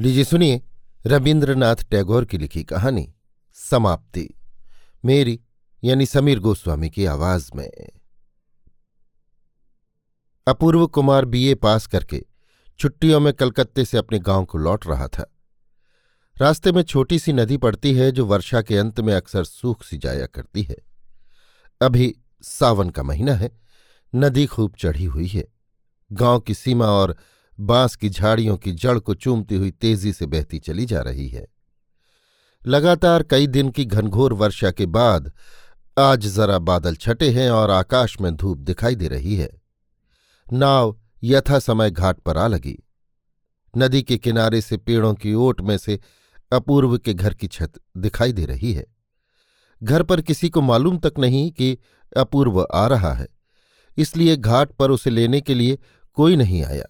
लीजिए सुनिए रविन्द्रनाथ टैगोर की लिखी कहानी समाप्ति। मेरी, यानी समीर गोस्वामी की आवाज़ में। अपूर्व कुमार बीए पास करके छुट्टियों में कलकत्ते से अपने गाँव को लौट रहा था। रास्ते में छोटी सी नदी पड़ती है जो वर्षा के अंत में अक्सर सूख सी जाया करती है। अभी सावन का महीना है, नदी खूब चढ़ी हुई है। गाँव की सीमा और बाँस की झाड़ियों की जड़ को चूमती हुई तेज़ी से बहती चली जा रही है। लगातार कई दिन की घनघोर वर्षा के बाद आज जरा बादल छटे हैं और आकाश में धूप दिखाई दे रही है। नाव यथा समय घाट पर आ लगी। नदी के किनारे से पेड़ों की ओट में से अपूर्व के घर की छत दिखाई दे रही है। घर पर किसी को मालूम तक नहीं कि अपूर्व आ रहा है, इसलिए घाट पर उसे लेने के लिए कोई नहीं आया।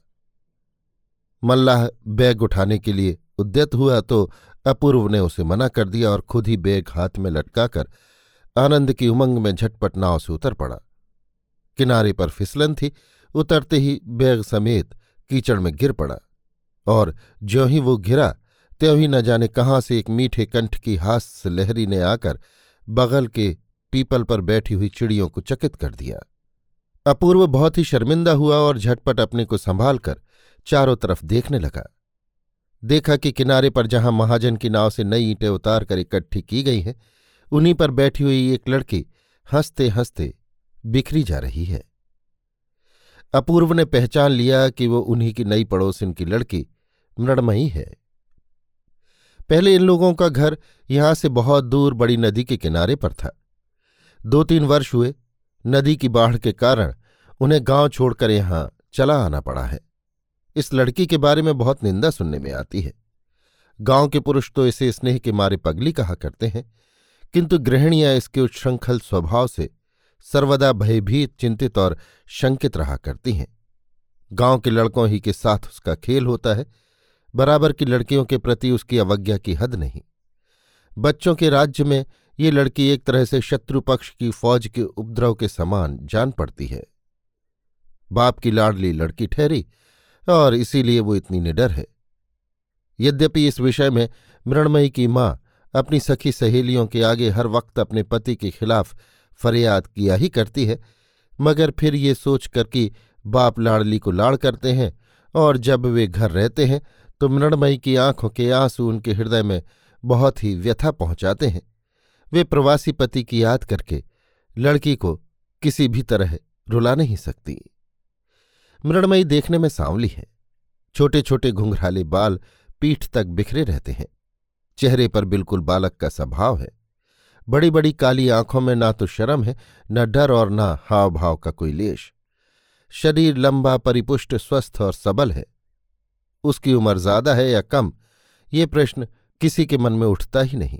मल्लाह बैग उठाने के लिए उद्यत हुआ तो अपूर्व ने उसे मना कर दिया और खुद ही बैग हाथ में लटकाकर आनंद की उमंग में झटपट नाव से उतर पड़ा। किनारे पर फिसलन थी, उतरते ही बैग समेत कीचड़ में गिर पड़ा और ज्यों ही वो गिरा त्यों ही न जाने कहाँ से एक मीठे कंठ की हास्य लहरी ने आकर बगल के पीपल पर बैठी हुई चिड़ियों को चकित कर दिया। अपूर्व बहुत ही शर्मिंदा हुआ और झटपट अपने को संभाल कर चारों तरफ़ देखने लगा। देखा कि किनारे पर जहाँ महाजन की नाव से नई ईंटें उतार कर इकट्ठी की गई हैं, उन्हीं पर बैठी हुई एक लड़की हँसते हँसते बिखरी जा रही है। अपूर्व ने पहचान लिया कि वो उन्हीं की नई पड़ोसिन की लड़की मृणमयी है। पहले इन लोगों का घर यहाँ से बहुत दूर बड़ी नदी के किनारे पर था। दो तीन वर्ष हुए, नदी की बाढ़ के कारण उन्हें गाँव छोड़कर यहाँ चला आना पड़ा है। इस लड़की के बारे में बहुत निंदा सुनने में आती है। गाँव के पुरुष तो इसे स्नेह के मारे पगली कहा करते हैं, किंतु गृहिणियाँ इसके उच्छृंखल स्वभाव से सर्वदा भयभीत, चिंतित और शंकित रहा करती हैं। गाँव के लड़कों ही के साथ उसका खेल होता है, बराबर की लड़कियों के प्रति उसकी अवज्ञा की हद नहीं। बच्चों के राज्य में ये लड़की एक तरह से शत्रु पक्ष की फौज के उपद्रव के समान जान पड़ती है। बाप की लाडली लड़की ठहरी और इसीलिए वो इतनी निडर है। यद्यपि इस विषय में मृणमयी की माँ अपनी सखी सहेलियों के आगे हर वक्त अपने पति के खिलाफ फरियाद किया ही करती है, मगर फिर ये सोच कर कि बाप लाड़ली को लाड़ करते हैं और जब वे घर रहते हैं तो मृणमयी की आँखों के आँसू उनके हृदय में बहुत ही व्यथा पहुंचाते हैं। वे प्रवासी पति की याद करके लड़की को किसी भी तरह रुला नहीं सकती। मृणमयी देखने में सांवली है। छोटे छोटे घुंघराले बाल पीठ तक बिखरे रहते हैं। चेहरे पर बिल्कुल बालक का स्वभाव है। बड़ी बड़ी काली आँखों में ना तो शर्म है, न डर और न हाव भाव का कोई लेश। शरीर लंबा, परिपुष्ट, स्वस्थ और सबल है। उसकी उम्र ज़्यादा है या कम, ये प्रश्न किसी के मन में उठता ही नहीं।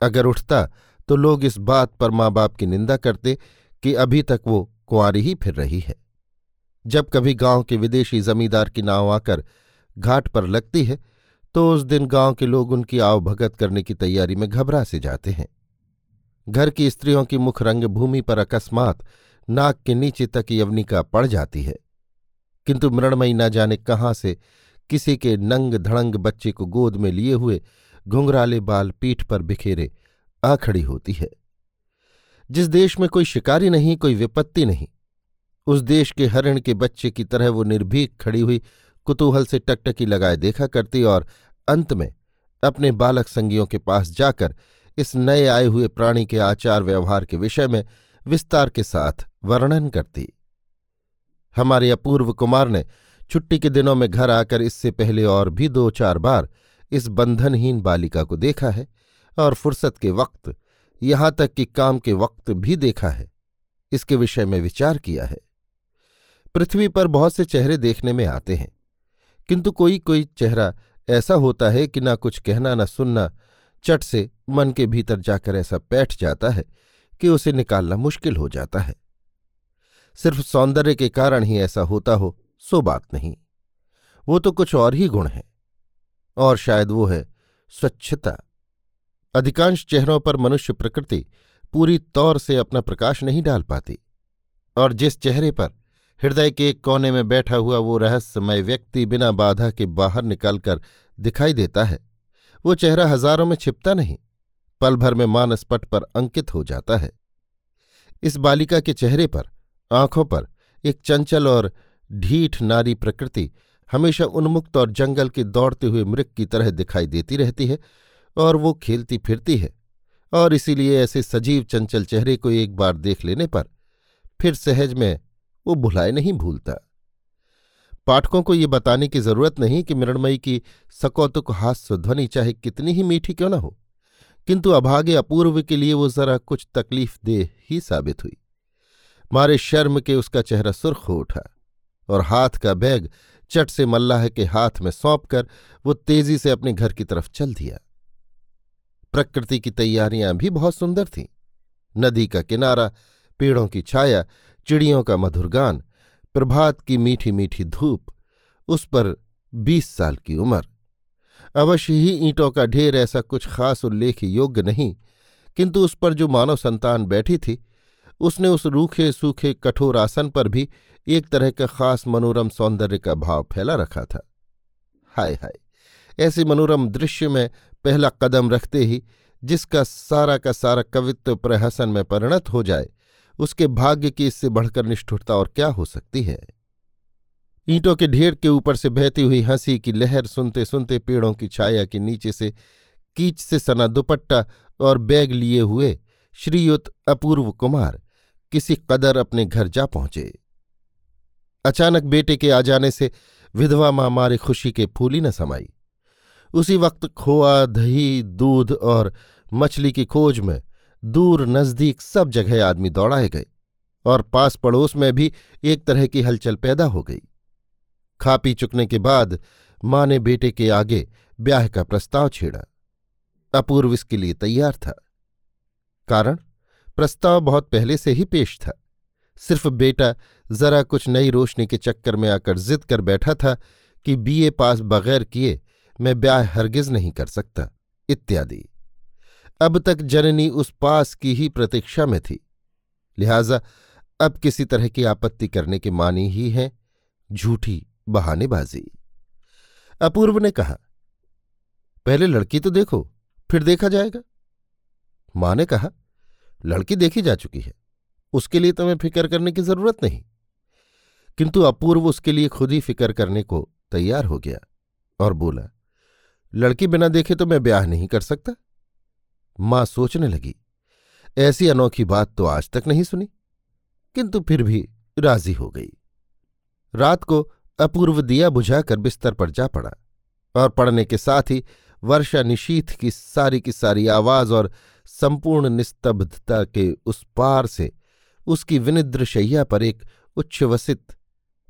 अगर उठता तो लोग इस बात पर माँ बाप की निंदा करते कि अभी तक वो कुंवारी ही फिर रही है। जब कभी गाँव के विदेशी जमींदार की नाव आकर घाट पर लगती है तो उस दिन गाँव के लोग उनकी आवभगत करने की तैयारी में घबरा से जाते हैं। घर की स्त्रियों की मुख रंग भूमि पर अकस्मात नाक के नीचे तक यवनिका पड़ जाती है। किंतु मृणमयी न जाने कहाँ से किसी के नंग धड़ंग बच्चे को गोद में लिए हुए घुंघराले बाल पीठ पर बिखेरे आ खड़ी होती है। जिस देश में कोई शिकारी नहीं, कोई विपत्ति नहीं। उस देश के हरिण के बच्चे की तरह वो निर्भीक खड़ी हुई कुतूहल से टकटकी लगाए देखा करती और अंत में अपने बालक संगियों के पास जाकर इस नए आए हुए प्राणी के आचार व्यवहार के विषय में विस्तार के साथ वर्णन करती। हमारे अपूर्व कुमार ने छुट्टी के दिनों में घर आकर इससे पहले और भी दो चार बार इस बंधनहीन बालिका को देखा है और फुर्सत के वक्त, यहाँ तक कि काम के वक्त भी देखा है। इसके विषय में विचार किया है। पृथ्वी पर बहुत से चेहरे देखने में आते हैं। किंतु कोई कोई चेहरा ऐसा होता है कि ना कुछ कहना, न सुनना, चट से मन के भीतर जाकर ऐसा बैठ जाता है कि उसे निकालना मुश्किल हो जाता है। सिर्फ़ सौंदर्य के कारण ही ऐसा होता हो, सो बात नहीं। वो तो कुछ और ही गुण है, और शायद वो है स्वच्छता। अधिकांश चेहरों पर मनुष्य प्रकृति पूरी तौर से अपना प्रकाश नहीं डाल पाती, और जिस चेहरे पर हृदय के एक कोने में बैठा हुआ वो रहस्यमय व्यक्ति बिना बाधा के बाहर निकलकर दिखाई देता है। वो चेहरा हज़ारों में छिपता नहीं, पल भर में मानस पट पर अंकित हो जाता है। इस बालिका के चेहरे पर, आँखों पर एक चंचल और ढीठ नारी प्रकृति हमेशा उन्मुक्त और जंगल के दौड़ते हुए मृग की तरह दिखाई देती रहती है और वो खेलती फिरती है और इसीलिए ऐसे सजीव चंचल चेहरे को एक बार देख लेने पर फिर सहज में वो भुलाए नहीं भूलता। पाठकों को ये बताने की ज़रूरत नहीं कि मृणमयी की सकौतुक हास्य ध्वनि चाहे कितनी ही मीठी क्यों न हो, किंतु अभागे अपूर्व के लिए वो जरा कुछ तकलीफ़ दे ही साबित हुई। मारे शर्म के उसका चेहरा सुर्ख हो उठा और हाथ का बैग चट से मल्लाह के हाथ में सौंप कर वो तेज़ी से अपने घर की तरफ़ चल दिया। प्रकृति की तैयारियाँ भी बहुत सुंदर थीं। नदी का किनारा, पेड़ों की छाया चिड़ियों का मधुर गान, प्रभात की मीठी मीठी धूप, उस पर बीस साल की उम्र। अवश्य ही ईंटों का ढेर ऐसा कुछ खास उल्लेख योग्य नहीं, किंतु उस पर जो मानव संतान बैठी थी, उसने उस रूखे सूखे कठोर आसन पर भी एक तरह का खास मनोरम सौंदर्य का भाव फैला रखा था। हाय हाय, ऐसे मनोरम दृश्य में पहला कदम रखते ही जिसका सारा का सारा कवित्व प्रहसन में परिणत हो जाए उसके भाग्य की इससे बढ़कर निष्ठुरता और क्या हो सकती है? ईंटों के ढेर के ऊपर से बहती हुई हँसी की लहर सुनते सुनते पेड़ों की छाया के नीचे से कीच से सना दुपट्टा और बैग लिए हुए श्रीयुत अपूर्व कुमार किसी कदर अपने घर जा पहुँचे। अचानक बेटे के आ जाने से विधवा माँ मारे खुशी के फूली न समाई। उसी वक्त खोआ, दही, दूध और मछली की खोज में दूर नज़दीक सब जगह आदमी दौड़ाए गए और पास पड़ोस में भी एक तरह की हलचल पैदा हो गई। खा पी चुकने के बाद माँ ने बेटे के आगे ब्याह का प्रस्ताव छेड़ा। अपूर्व इसके लिए तैयार था। कारण? प्रस्ताव बहुत पहले से ही पेश था। सिर्फ़ बेटा जरा कुछ नई रोशनी के चक्कर में आकर जिद कर बैठा था कि बीए पास बगैर किए मैं ब्याह हरगिज नहीं कर सकता, इत्यादि। अब तक जननी उस पास की ही प्रतीक्षा में थी। लिहाजा, अब किसी तरह की आपत्ति करने के मानी ही है झूठी बहानेबाजी। अपूर्व ने कहा, पहले लड़की तो देखो, फिर देखा जाएगा। माँ ने कहा, लड़की देखी जा चुकी है, उसके लिए तुम्हें फ़िक्र करने की ज़रूरत नहीं। किंतु अपूर्व उसके लिए खुद ही फ़िक्र करने को तैयार हो गया और बोला, लड़की बिना देखे तो मैं ब्याह नहीं कर सकता। माँ सोचने लगी, ऐसी अनोखी बात तो आज तक नहीं सुनी, किंतु फिर भी राज़ी हो गई। रात को अपूर्व दिया बुझाकर बिस्तर पर जा पड़ा और पड़ने के साथ ही वर्षा निशीथ की सारी की सारी आवाज़ और संपूर्ण निस्तब्धता के उस पार से उसकी विनिद्र शैया पर एक उच्छ्वसित,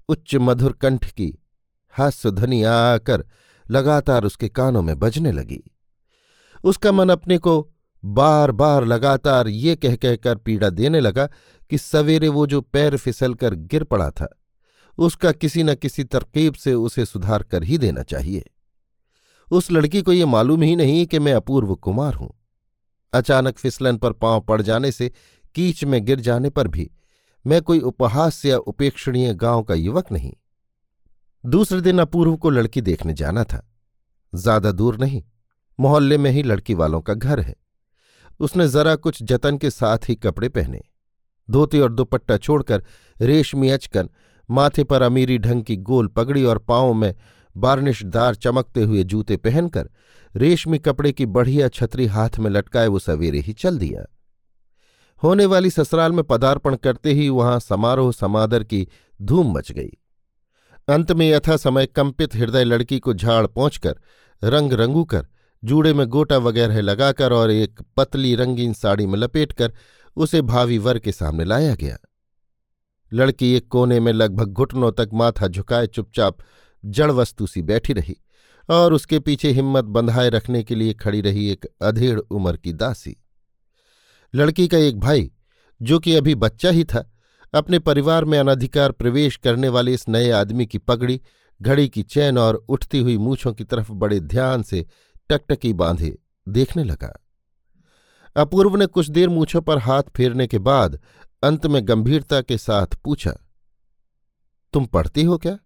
उच्च मधुर कंठ की हास्यध्वनि आकर लगातार उसके कानों में बजने लगी। उसका मन अपने को बार बार लगातार ये कह कहकर पीड़ा देने लगा कि सवेरे वो जो पैर फिसल कर गिर पड़ा था, उसका किसी न किसी तरकीब से उसे सुधार कर ही देना चाहिए। उस लड़की को ये मालूम ही नहीं कि मैं अपूर्व कुमार हूँ। अचानक फिसलन पर पाँव पड़ जाने से कीच में गिर जाने पर भी मैं कोई उपहास या उपेक्षणीय गाँव का युवक नहीं। दूसरे दिन अपूर्व को लड़की देखने जाना था। ज़्यादा दूर नहीं, मोहल्ले में ही लड़की वालों का घर है। उसने जरा कुछ जतन के साथ ही कपड़े पहने। धोती और दुपट्टा छोड़कर रेशमी अचकन, माथे पर अमीरी ढंग की गोल पगड़ी और पांवों में बार्निशदार चमकते हुए जूते पहनकर रेशमी कपड़े की बढ़िया छतरी हाथ में लटकाए वो सवेरे ही चल दिया। होने वाली ससुराल में पदार्पण करते ही वहाँ समारोह समादर की धूम मच गई। अंत में यथा समय कंपित हृदय लड़की को झाड़ पहुंचकर रंग रंगू कर जूड़े में गोटा वगैरह लगाकर और एक पतली रंगीन साड़ी में लपेटकर उसे भावी वर के सामने लाया गया। लड़की एक कोने में लगभग घुटनों तक माथा झुकाए चुपचाप जड़ वस्तु सी बैठी रही और उसके पीछे हिम्मत बंधाए रखने के लिए खड़ी रही एक अधेड़ उम्र की दासी। लड़की का एक भाई, जो कि अभी बच्चा ही था, अपने परिवार में अनधिकार प्रवेश करने वाले इस नए आदमी की पगड़ी, घड़ी की चैन और उठती हुई मूछों की तरफ़ बड़े ध्यान से टकटकी बांधे, देखने लगा। अपूर्व ने कुछ देर मूछों पर हाथ फेरने के बाद अंत में गंभीरता के साथ पूछा, तुम पढ़ती हो क्या?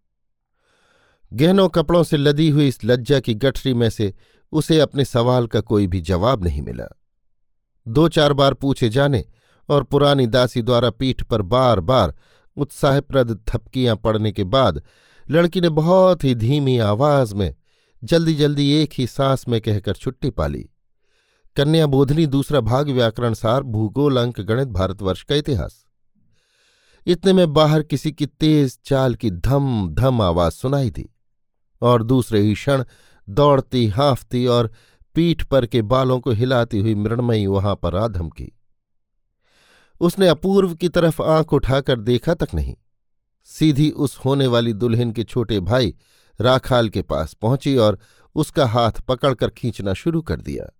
गहनों कपड़ों से लदी हुई इस लज्जा की गठरी में से उसे अपने सवाल का कोई भी जवाब नहीं मिला। दो चार बार पूछे जाने और पुरानी दासी द्वारा पीठ पर बार बार उत्साहप्रद थपकियाँ पड़ने के बाद लड़की ने बहुत ही धीमी आवाज़ में जल्दी जल्दी एक ही सांस में कहकर छुट्टी पाली। कन्या बोधनी दूसरा भाग व्याकरण सार भूगोल, अंक, गणित, भारतवर्ष का इतिहास। इतने में बाहर किसी की तेज चाल की धम धम आवाज़ सुनाई दी, और दूसरे ही क्षण दौड़ती, हाँफती और पीठ पर के बालों को हिलाती हुई मृणमयी वहाँ पर आधम की। उसने अपूर्व की तरफ़ आँख उठाकर देखा तक नहीं। सीधी उस होने वाली दुल्हन के छोटे भाई राखाल के पास पहुँची और उसका हाथ पकड़कर खींचना शुरू कर दिया।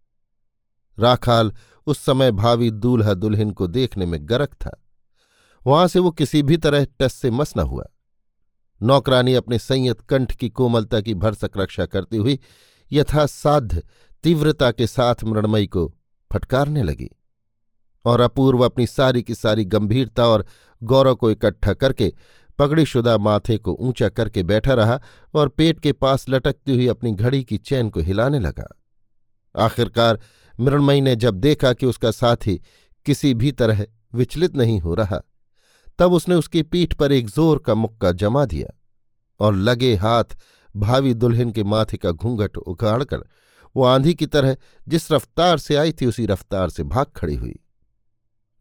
राखाल उस समय भावी दूल्हा दुल्हन को देखने में गरक था। वहाँ से वो किसी भी तरह टस से मस न हुआ। नौकरानी अपने संयत कंठ की कोमलता की भरसक रक्षा करती हुई यथासाध्य तीव्रता के साथ मृणमयी को फटकारने लगी और अपूर्व अपनी सारी की सारी गंभीरता और गौरव को इकट्ठा करके पगड़ीशुदा माथे को ऊँचा करके बैठा रहा और पेट के पास लटकती हुई अपनी घड़ी की चैन को हिलाने लगा। आखिरकार मृणमयी ने जब देखा कि उसका साथी किसी भी तरह विचलित नहीं हो रहा, तब उसने उसकी पीठ पर एक ज़ोर का मुक्का जमा दिया और लगे हाथ भावी दुल्हन के माथे का घूंघट उखाड़कर वो आंधी की तरह जिस रफ्तार से आई थी उसी रफ्तार से भाग खड़ी हुई।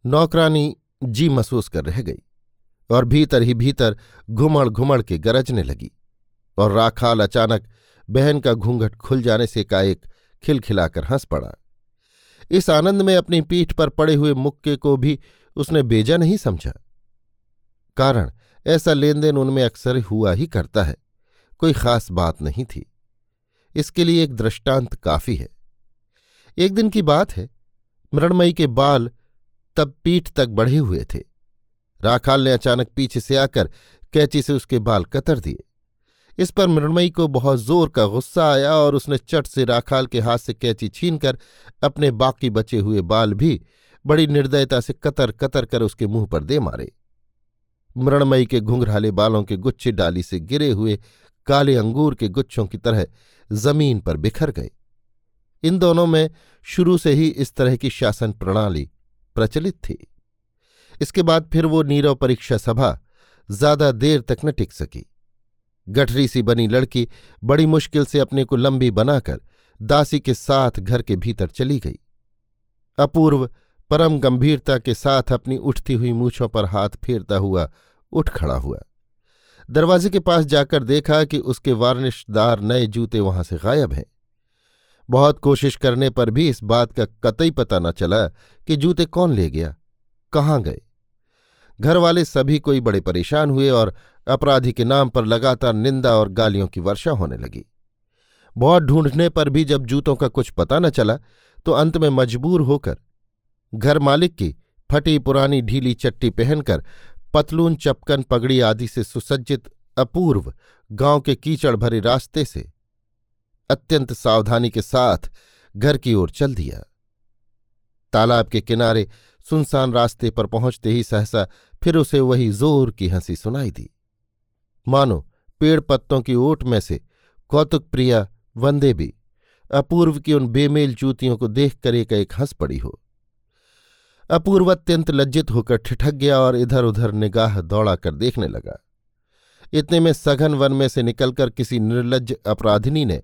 नौकरानी जी महसूस कर रह गई। और भीतर ही भीतर घुमड़ घुमड़ के गरजने लगी और राखाल अचानक बहन का घूंघट खुल जाने से एकाएक खिलखिलाकर हंस पड़ा। इस आनंद में अपनी पीठ पर पड़े हुए मुक्के को भी उसने बेजा नहीं समझा। कारण, ऐसा लेन देन उनमें अक्सर हुआ ही करता है। कोई खास बात नहीं थी। इसके लिए एक दृष्टांत काफ़ी है। एक दिन की बात है। मृणमयी के बाल तब पीठ तक बढ़े हुए थे। राखाल ने अचानक पीछे से आकर कैची से उसके बाल कतर दिए। इस पर मृणमयी को बहुत ज़ोर का गुस्सा आया और उसने चट से राखाल के हाथ से कैची छीनकर अपने बाकी बचे हुए बाल भी बड़ी निर्दयता से कतर कतर कर उसके मुँह पर दे मारे। मृणमयी के घुंघराले बालों के गुच्छे डाली से गिरे हुए काले अंगूर के गुच्छों की तरह ज़मीन पर बिखर गए। इन दोनों में शुरू से ही इस तरह की शासन प्रणाली प्रचलित थी। इसके बाद फिर वो नीरव परीक्षा सभा ज़्यादा देर तक न टिक सकी। गठरी सी बनी लड़की बड़ी मुश्किल से अपने को लंबी बनाकर दासी के साथ घर के भीतर चली गई। अपूर्व परम गंभीरता के साथ अपनी उठती हुई मूछों पर हाथ फेरता हुआ उठ खड़ा हुआ। दरवाजे के पास जाकर देखा कि उसके वार्निशदार नए जूते वहाँ से गायब हैं। बहुत कोशिश करने पर भी इस बात का कतई पता न चला कि जूते कौन ले गया, कहाँ गए। घर वाले सभी कोई बड़े परेशान हुए और अपराधी के नाम पर लगातार निंदा और गालियों की वर्षा होने लगी। बहुत ढूँढने पर भी जब जूतों का कुछ पता न चला तो अंत में मजबूर होकर घर मालिक की फटी पुरानी ढीली चट्टी पहनकर पतलून, चपकन, पगड़ी आदि से सुसज्जित अपूर्व गाँव के कीचड़ भरे रास्ते से अत्यंत सावधानी के साथ घर की ओर चल दिया। तालाब के किनारे सुनसान रास्ते पर पहुँचते ही सहसा फिर उसे वही ज़ोर की हँसी सुनाई दी। मानो, पेड़ पत्तों की ओट में से कौतुक प्रिया, वंदे भी, अपूर्व की उन बेमेल जूतियों को देखकर एक एक हंस पड़ी हो। अपूर्व अत्यंत लज्जित होकर ठिठक गया और इधर उधर निगाह दौड़ाकर देखने लगा। इतने में सघन वन में से निकलकर किसी निर्लज अपराधिनी ने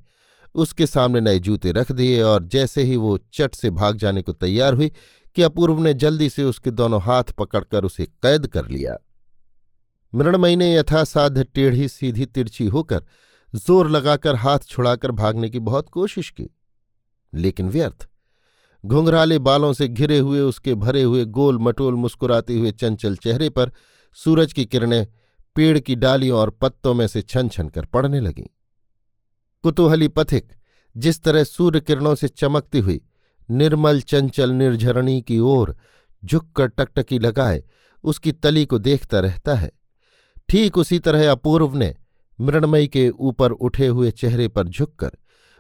उसके सामने नए जूते रख दिए और जैसे ही वो चट से भाग जाने को तैयार हुई कि अपूर्व ने जल्दी से उसके दोनों हाथ पकड़कर उसे कैद कर लिया। मृणमयी ने यथासाध्य टेढ़ी सीधी तिरछी होकर ज़ोर लगाकर हाथ छुड़ाकर भागने की बहुत कोशिश की, लेकिन व्यर्थ। घुंघराले बालों से घिरे हुए उसके भरे हुए गोल मटोल मुस्कुराते हुए चंचल चेहरे पर सूरज की किरणें पेड़ की डालियों और पत्तों में से छन छन कर पड़ने लगीं। कुतूहली पथिक जिस तरह सूर्य किरणों से चमकती हुई निर्मल चंचल निर्झरणी की ओर झुककर टकटकी लगाए, उसकी तली को देखता रहता है। ठीक उसी तरह अपूर्व ने मृणमयी के ऊपर उठे हुए चेहरे पर झुककर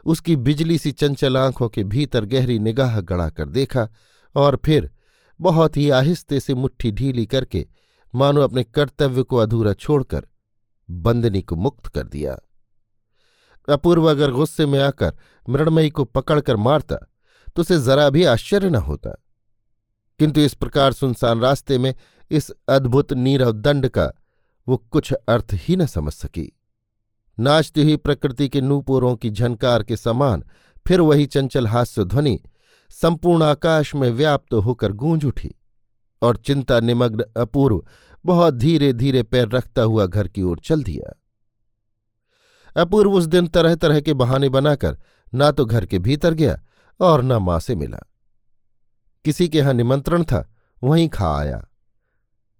उसकी बिजली सी चंचल आँखों के भीतर गहरी निगाह गड़ाकर देखा और फिर बहुत ही आहिस्ते से मुट्ठी ढीली करके मानो अपने कर्तव्य को अधूरा छोड़कर बंदनी को मुक्त कर दिया। अपूर्व अगर गुस्से में आकर मृणमयी को पकड़कर मारता तो उसे जरा भी आश्चर्य न होता। किंतु इस प्रकार सुनसान रास्ते में इस अद्भुत नीरव दंड का वो कुछ अर्थ ही न समझ सकी। नाचती हुई प्रकृति के नूपुरों की झनकार के समान फिर वही चंचल हास्य ध्वनि संपूर्ण आकाश में व्याप्त होकर गूंज उठी और चिंता निमग्न अपूर्व बहुत धीरे धीरे पैर रखता हुआ घर की ओर चल दिया। अपूर्व उस दिन तरह तरह के बहाने बनाकर ना तो घर के भीतर गया और न माँ से मिला। किसी के यहाँ निमंत्रण था, वहीं खा आया।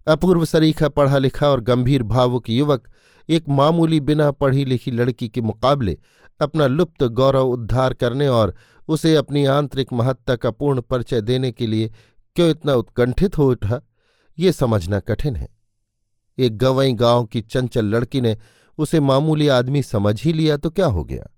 अपूर्व सरीखा पढ़ा लिखा और गंभीर भावुक युवक एक मामूली बिना पढ़ी लिखी लड़की के मुकाबले अपना लुप्त गौरव उद्धार करने और उसे अपनी आंतरिक महत्ता का पूर्ण परिचय देने के लिए क्यों इतना उत्कंठित हो उठा, ये समझना कठिन है। एक गवई गाँव की चंचल लड़की ने उसे मामूली आदमी समझ ही लिया तो क्या हो गया?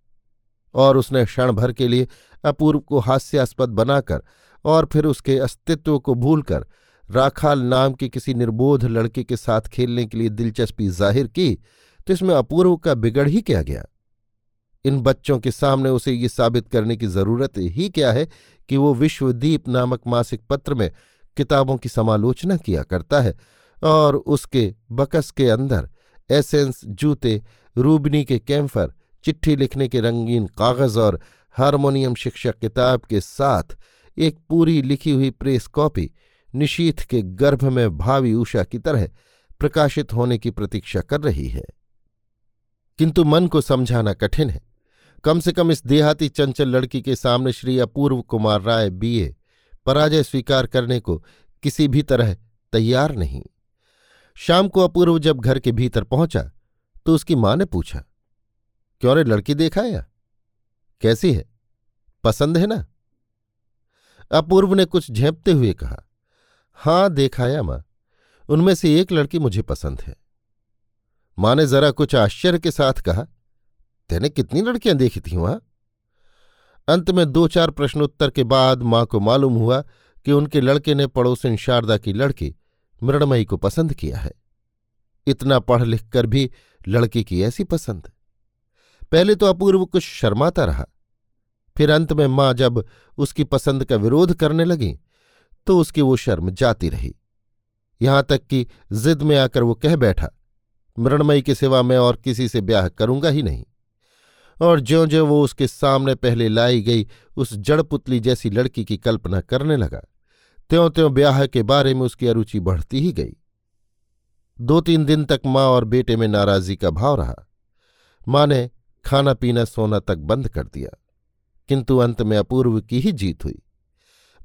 और उसने क्षण भर के लिए अपूर्व को हास्यास्पद बनाकर और फिर उसके अस्तित्व को भूलकर राखाल नाम के किसी निर्बोध लड़के के साथ खेलने के लिए दिलचस्पी ज़ाहिर की तो इसमें अपूर्व का बिगड़ ही क्या गया? इन बच्चों के सामने उसे ये साबित करने की ज़रूरत ही क्या है कि वो विश्वदीप नामक मासिक पत्र में किताबों की समालोचना किया करता है और उसके बकस के अंदर एसेंस, जूते, रूबनी के कैम्फर चिट्ठी लिखने के रंगीन कागज़ और हारमोनियम शिक्षक किताब के साथ एक पूरी लिखी हुई प्रेस कॉपी निशीथ के गर्भ में भावी उषा की तरह प्रकाशित होने की प्रतीक्षा कर रही है। किंतु मन को समझाना कठिन है। कम से कम इस देहाती चंचल लड़की के सामने श्री अपूर्व कुमार राय बीए पराजय स्वीकार करने को किसी भी तरह तैयार नहीं। शाम को अपूर्व जब घर के भीतर पहुँचा तो उसकी माँ ने पूछा क्यों रे, लड़की देखा या? कैसी है? पसंद है ना? अपूर्व ने कुछ झेपते हुए कहा, हाँ देखाया माँ, उनमें से एक लड़की मुझे पसंद है। माँ ने जरा कुछ आश्चर्य के साथ कहा, तेने कितनी लड़कियाँ देखी थी वहाँ? अंत में दो चार प्रश्नोत्तर के बाद माँ को मालूम हुआ कि उनके लड़के ने पड़ोसिन शारदा की लड़की मृणमयी को पसंद किया है। इतना पढ़ लिख कर भी लड़की की ऐसी पसंद। पहले तो अपूर्व कुछ शर्माता रहा। फिर अंत में माँ जब उसकी पसंद का विरोध करने लगी तो उसकी वो शर्म जाती रही। यहाँ तक कि जिद में आकर वो कह बैठा, मृणमयी के सिवा मैं और किसी से ब्याह करूँगा ही नहीं। और ज्यो ज्यो वो उसके सामने पहले लाई गई उस जड़पुतली जैसी लड़की की कल्पना करने लगा त्यों त्यों ब्याह के बारे में उसकी अरुचि बढ़ती ही गई। दो तीन दिन तक माँ और बेटे में नाराज़गी का भाव रहा। माँ ने खाना पीना सोना तक बंद कर दिया, किंतु अंत में अपूर्व की ही जीत हुई।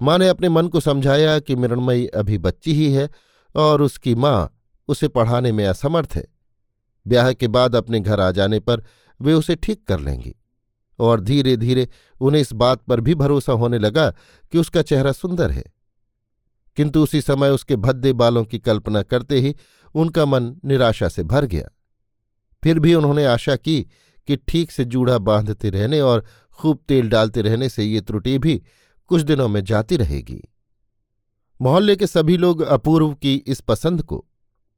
माँ ने अपने मन को समझाया कि मृणमयी अभी बच्ची ही है और उसकी माँ उसे पढ़ाने में असमर्थ है। ब्याह के बाद अपने घर आ जाने पर वे उसे ठीक कर लेंगी और धीरे धीरे उन्हें इस बात पर भी भरोसा होने लगा कि उसका चेहरा सुंदर है। किंतु उसी समय उसके भद्दे बालों की कल्पना करते ही उनका मन निराशा से भर गया। फिर भी उन्होंने आशा की कि ठीक से जूढ़ा बांधते रहने और खूब तेल डालते रहने से ये त्रुटि भी कुछ दिनों में जाती रहेगी। मोहल्ले के सभी लोग अपूर्व की इस पसंद को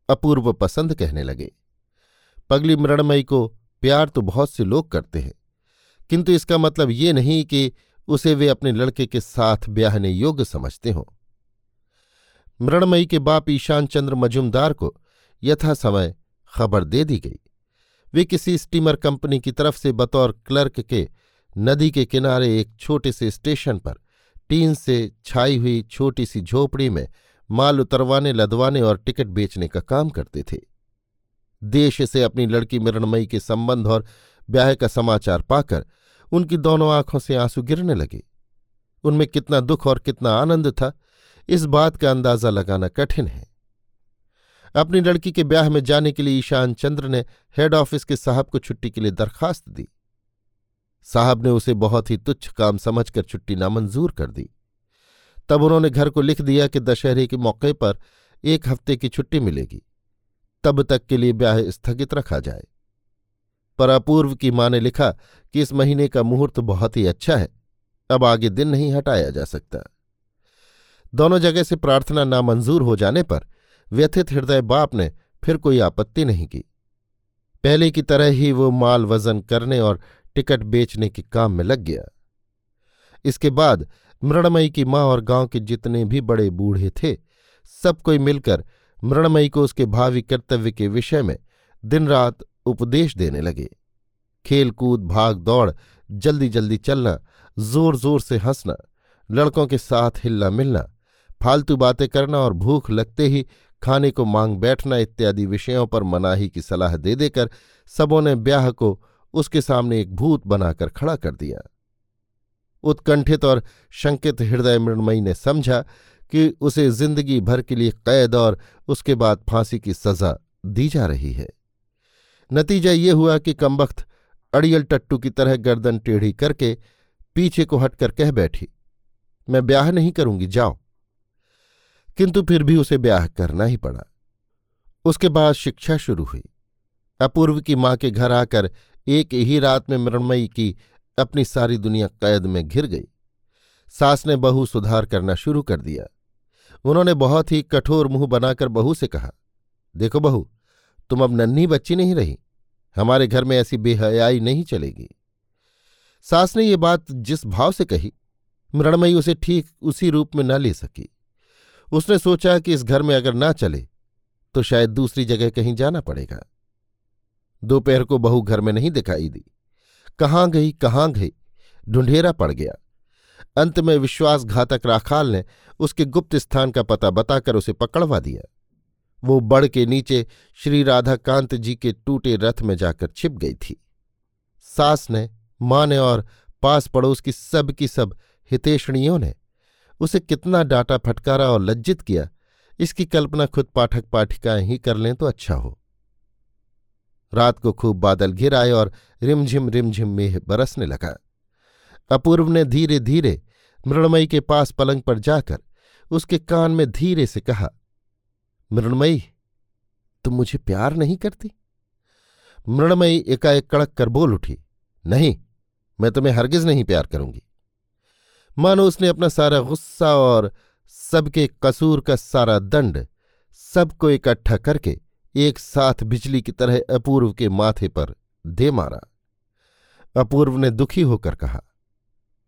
अपूर्व पसंद कहने लगे। पगली मृणमयी को प्यार तो बहुत से लोग करते हैं, किंतु इसका मतलब ये नहीं कि उसे वे अपने लड़के के साथ ब्याहने योग्य समझते हों। मृणमयी के बाप ईशान चंद्र मजुमदार को यथा समय खबर दे दी गई। वे किसी स्टीमर कंपनी की तरफ़ से बतौर क्लर्क के नदी के किनारे एक छोटे से स्टेशन पर टीन से छाई हुई छोटी सी झोपड़ी में माल उतरवाने, लदवाने और टिकट बेचने का काम करते थे। देश से अपनी लड़की मृणमयी के संबंध और ब्याह का समाचार पाकर उनकी दोनों आँखों से आँसू गिरने लगे। उनमें कितना दुख और कितना आनंद था, इस बात का अंदाज़ा लगाना कठिन है। अपनी लड़की के ब्याह में जाने के लिए ईशान चंद्र ने हेड ऑफ़िस के साहब को छुट्टी के लिए दरखास्त दी। साहब ने उसे बहुत ही तुच्छ काम समझकर छुट्टी नामंजूर कर दी। तब उन्होंने घर को लिख दिया कि दशहरे के मौके पर एक हफ़्ते की छुट्टी मिलेगी। तब तक के लिए ब्याह स्थगित रखा जाए। पर अपूर्व की माँ ने लिखा कि इस महीने का मुहूर्त बहुत ही अच्छा है। अब आगे दिन नहीं हटाया जा सकता। दोनों जगह से प्रार्थना नामंजूर हो जाने पर व्यथित हृदय बाप ने फिर कोई आपत्ति नहीं की। पहले की तरह ही वो माल वज़न करने और टिकट बेचने के काम में लग गया। इसके बाद मृणमयी की माँ और गाँव के जितने भी बड़े बूढ़े थे, सब कोई मिलकर मृणमयी को उसके भावी कर्तव्य के विषय में दिन रात उपदेश देने लगे। खेल कूद भाग दौड़ जल्दी जल्दी चलना ज़ोर ज़ोर से हंसना, लड़कों के साथ हिलना मिलना फालतू बातें करना और भूख लगते ही खाने को मांग बैठना इत्यादि विषयों पर मनाही की सलाह दे देकर सबों ने ब्याह को उसके सामने एक भूत बनाकर खड़ा कर दिया। उत्कंठित और शंकित हृदय मृणमयी ने समझा कि उसे ज़िंदगी भर के लिए कैद और उसके बाद फांसी की सजा दी जा रही है। नतीजा ये हुआ कि कमबख्त अड़ियल टट्टू की तरह गर्दन टेढ़ी करके पीछे को हटकर कह बैठी, मैं ब्याह नहीं करूँगी, जाओ। किंतु फिर भी उसे ब्याह करना ही पड़ा। उसके बाद शिक्षा शुरू हुई। अपूर्व की माँ के घर आकर एक ही रात में मृणमयी की अपनी सारी दुनिया कैद में घिर गई। सास ने बहू सुधार करना शुरू कर दिया। उन्होंने बहुत ही कठोर मुँह बनाकर बहू से कहा, देखो बहू, तुम अब नन्ही बच्ची नहीं रही। हमारे घर में ऐसी बेहयाई नहीं चलेगी। सास ने ये बात जिस भाव से कही, मृणमयी उसे ठीक उसी रूप में न ले सकी। उसने सोचा कि इस घर में अगर ना चले तो शायद दूसरी जगह कहीं जाना पड़ेगा। दोपहर को बहू घर में नहीं दिखाई दी। कहाँ गई कहाँ गई? ढूंढेरा पड़ गया। अंत में विश्वासघातक राखाल ने उसके गुप्त स्थान का पता बताकर उसे पकड़वा दिया। वो बड़ के नीचे श्री राधाकांत जी के टूटे रथ में जाकर छिप गई थी। सास ने, माँ ने और पास पड़ोस की सब की सब हितेषणियों ने उसे कितना डांटा, फटकारा और लज्जित किया। इसकी कल्पना खुद पाठक पाठिकाएँ ही कर लें तो अच्छा हो। रात को खूब बादल घिर आए और रिमझिम रिमझिम मेह बरसने लगा। अपूर्व ने धीरे धीरे मृणमयी के पास पलंग पर जाकर उसके कान में धीरे से कहा, मृणमयी, तुम मुझे प्यार नहीं करती? मृणमयी एकाएक कड़क कर बोल उठी, नहीं, मैं तुम्हें हरगिज नहीं प्यार करूँगी। मानो उसने अपना सारा गुस्सा और सबके कसूर का सारा दंड सबको इकट्ठा करके एक साथ बिजली की तरह अपूर्व के माथे पर दे मारा। अपूर्व ने दुखी होकर कहा,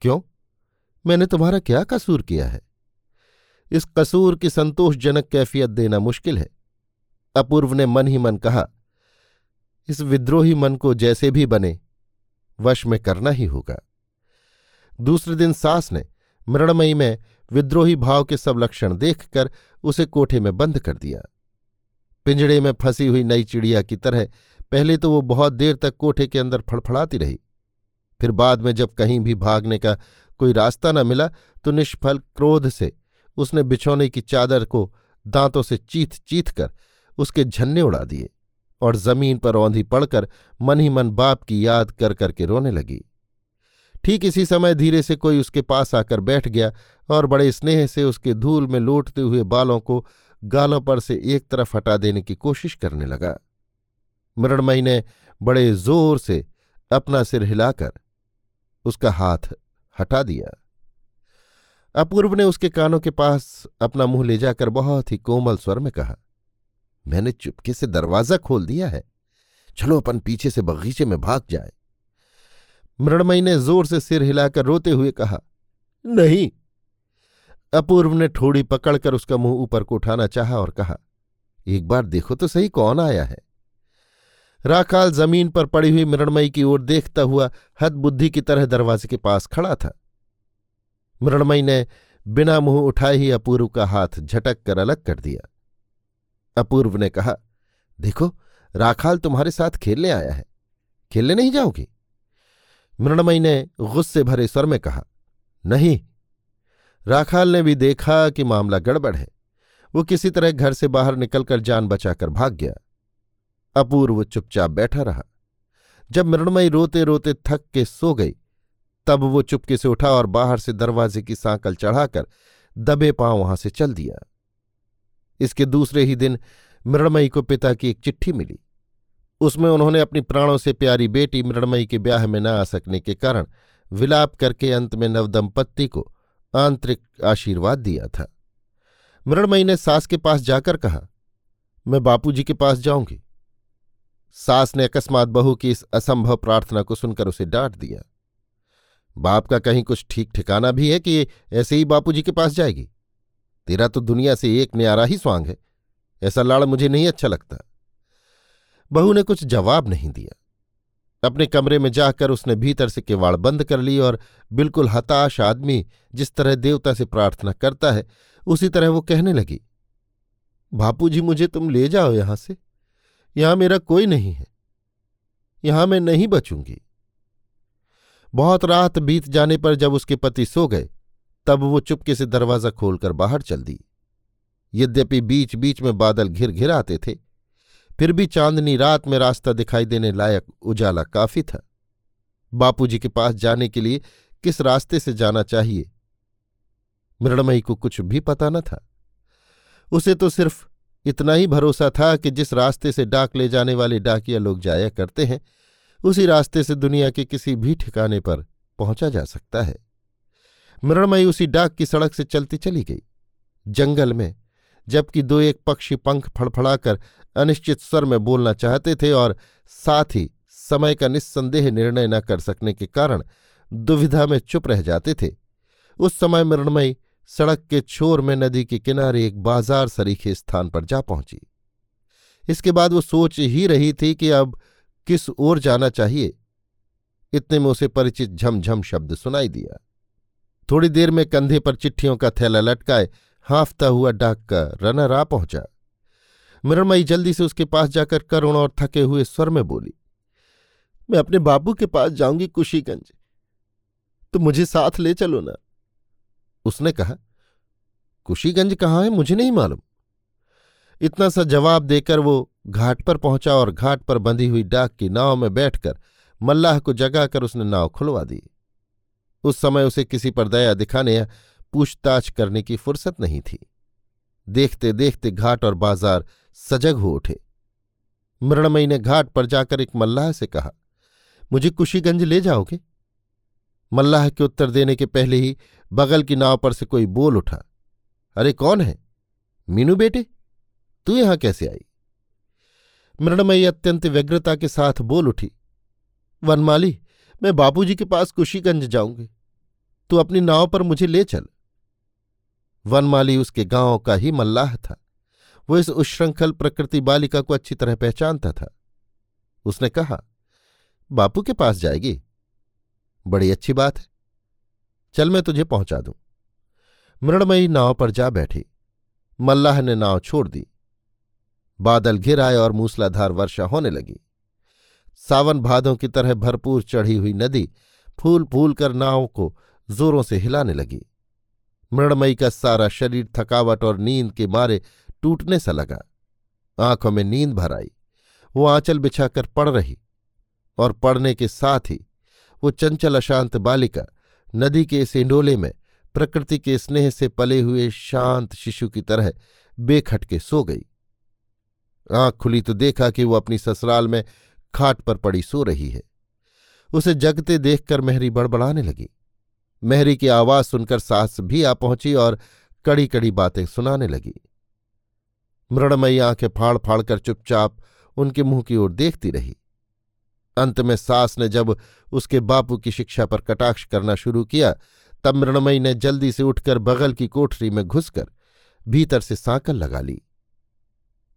क्यों? मैंने तुम्हारा क्या कसूर किया है? इस कसूर की संतोषजनक कैफियत देना मुश्किल है। अपूर्व ने मन ही मन कहा, इस विद्रोही मन को जैसे भी बने, वश में करना ही होगा। दूसरे दिन सास ने मृणमयी में विद्रोही भाव के सब लक्षण देखकर उसे कोठे में बंद कर दिया। पिंजड़े में फंसी हुई नई चिड़िया की तरह पहले तो वो बहुत देर तक कोठे के अंदर फड़फड़ाती रही। फिर बाद में जब कहीं भी भागने का कोई रास्ता न मिला तो निष्फल क्रोध से उसने बिछौने की चादर को दांतों से चीथ चीथ कर उसके झन्ने उड़ा दिए और ज़मीन पर औंधी पड़कर मन ही मन बाप की याद कर करके रोने लगी। ठीक इसी समय धीरे से कोई उसके पास आकर बैठ गया और बड़े स्नेह से उसके धूल में लौटते हुए बालों को गालों पर से एक तरफ़ हटा देने की कोशिश करने लगा। मृणमयी ने बड़े ज़ोर से अपना सिर हिलाकर उसका हाथ हटा दिया। अपूर्व ने उसके कानों के पास अपना मुँह ले जाकर बहुत ही कोमल स्वर में कहा, मैंने चुपके से दरवाज़ा खोल दिया है। चलो अपन पीछे से बगीचे में भाग जाए। मृणमयी ने ज़ोर से सिर हिलाकर रोते हुए कहा, नहीं। अपूर्व ने ठोड़ी पकड़कर उसका मुँह ऊपर को उठाना चाहा और कहा, एक बार देखो तो सही कौन आया है? राखाल ज़मीन पर पड़ी हुई मृणमयी की ओर देखता हुआ हद बुद्धि की तरह दरवाजे के पास खड़ा था। मृणमयी ने बिना मुँह उठाए ही अपूर्व का हाथ झटक कर अलग कर दिया। अपूर्व ने कहा, देखो, राखाल तुम्हारे साथ खेलने आया है। खेलने नहीं जाओगी? मृणमयी ने गुस्से भरे स्वर में कहा, नहीं, राखाल ने भी देखा कि मामला गड़बड़ है। वो किसी तरह घर से बाहर निकलकर जान बचाकर भाग गया। अपूर्व चुपचाप बैठा रहा। जब मृणमयी रोते रोते थक के सो गई, तब वो चुपके से उठा और बाहर से दरवाजे की सांकल चढ़ाकर दबे पाँव वहाँ से चल दिया। इसके दूसरे ही दिन मृणमयी को पिता की एक चिट्ठी मिली। उसमें उन्होंने अपनी प्राणों से प्यारी बेटी मृणमयी के ब्याह में न आ सकने के कारण विलाप करके अंत में नवदंपत्ति को आंतरिक आशीर्वाद दिया था। मृणमयी ने सास के पास जाकर कहा, मैं बापूजी के पास जाऊँगी। सास ने अकस्मात बहू की इस असंभव प्रार्थना को सुनकर उसे डांट दिया। बाप का कहीं कुछ ठीक ठिकाना भी है कि ऐसे ही बापूजी के पास जाएगी? तेरा तो दुनिया से एक न्यारा ही स्वांग है। ऐसा लाड़ मुझे नहीं अच्छा लगता। बहू ने कुछ जवाब नहीं दिया। अपने कमरे में जाकर उसने भीतर से किवाड़ बंद कर ली और बिल्कुल हताश आदमी जिस तरह देवता से प्रार्थना करता है, उसी तरह वो कहने लगी बापू जी मुझे तुम ले जाओ यहाँ से। यहाँ मेरा कोई नहीं है। यहाँ मैं नहीं बचूँगी। बहुत रात बीत जाने पर जब उसके पति सो गए, तब वो चुपके से दरवाज़ा खोलकर बाहर चल दी। यद्यपि बीच बीच में बादल घिर घिर आते थे फिर भी चांदनी रात में रास्ता दिखाई देने लायक उजाला काफ़ी था। बापूजी के पास जाने के लिए किस रास्ते से जाना चाहिए? मृणमयी को कुछ भी पता न था। उसे तो सिर्फ़ इतना ही भरोसा था कि जिस रास्ते से डाक ले जाने वाले डाकिया लोग जाया करते हैं, उसी रास्ते से दुनिया के किसी भी ठिकाने पर पहुँचा जा सकता है। मृणमयी उसी डाक की सड़क से चलती चली गई। जंगल में, जबकि दो एक पक्षी पंख फड़फड़ाकर अनिश्चित स्वर में बोलना चाहते थे और साथ ही समय का निस्संदेह निर्णय न कर सकने के कारण दुविधा में चुप रह जाते थे। उस समय मृणमयी सड़क के छोर में नदी के किनारे एक बाज़ार सरीखे स्थान पर जा पहुँची। इसके बाद वो सोच ही रही थी कि अब किस ओर जाना चाहिए। इतने में उसे परिचित झमझम शब्द सुनाई दिया। थोड़ी देर में कंधे पर चिट्ठियों का थैला लटकाए हाफता हुआ डाक का रनर आ पहुँचा। मृणमयी जल्दी से उसके पास जाकर करुण और थके हुए स्वर में बोली, मैं अपने बाबू के पास जाऊँगी कुशीगंज। तो मुझे साथ ले चलो ना। उसने कहा, कुशीगंज कहाँ है मुझे नहीं मालूम। इतना सा जवाब देकर वो घाट पर पहुँचा और घाट पर बंधी हुई डाक की नाव में बैठकर मल्लाह को जगाकर उसने नाव खुलवा दी। उस समय उसे किसी पर दया दिखाने या पूछताछ करने की फुर्सत नहीं थी। देखते देखते घाट और बाज़ार सजग हो उठे। मृणमयी ने घाट पर जाकर एक मल्लाह से कहा, मुझे कुशीगंज ले जाओगे? मल्लाह के उत्तर देने के पहले ही बगल की नाव पर से कोई बोल उठा, अरे कौन है? मीनू बेटे, तू यहाँ कैसे आई? मृणमयी अत्यंत व्यग्रता के साथ बोल उठी, वनमाली, मैं बापूजी के पास कुशीगंज जाऊँगी। तू अपनी नाव पर मुझे ले चल। वनमाली उसके गाँव का ही मल्लाह था। वो इस उश्रृंखल प्रकृति बालिका को अच्छी तरह पहचानता था। उसने कहा, बापू के पास जाएगी। बड़ी अच्छी बात है। चल मैं तुझे पहुँचा दूँ। मृणमयी नाव पर जा बैठी। मल्लाह ने नाव छोड़ दी। बादल घिर आए और मूसलाधार वर्षा होने लगी। सावन भादों की तरह भरपूर चढ़ी हुई नदी फूल फूल कर नाव को जोरों से हिलाने लगी। मृणमयी का सारा शरीर थकावट और नींद के मारे टूटने सा लगा। आँखों में नींद भर आई। वो आंचल बिछाकर पड़ रही और पड़ने के साथ ही वो चंचल अशांत बालिका नदी के इस इंडोले में प्रकृति के स्नेह से पले हुए शांत शिशु की तरह बेखटके सो गई। आँख खुली तो देखा कि वो अपनी ससुराल में खाट पर पड़ी सो रही है। उसे जगते देखकर मेहरी बड़बड़ाने लगी। मेहरी की आवाज़ सुनकर सास भी आ पहुँची और कड़ी कड़ी बातें सुनाने लगी। मृणमयी आँखें फाड़ फाड़ कर चुपचाप उनके मुँह की ओर देखती रही। अंत में सास ने जब उसके बापू की शिक्षा पर कटाक्ष करना शुरू किया, तब मृणमयी ने जल्दी से उठकर बगल की कोठरी में घुसकर भीतर से सांकल लगा ली।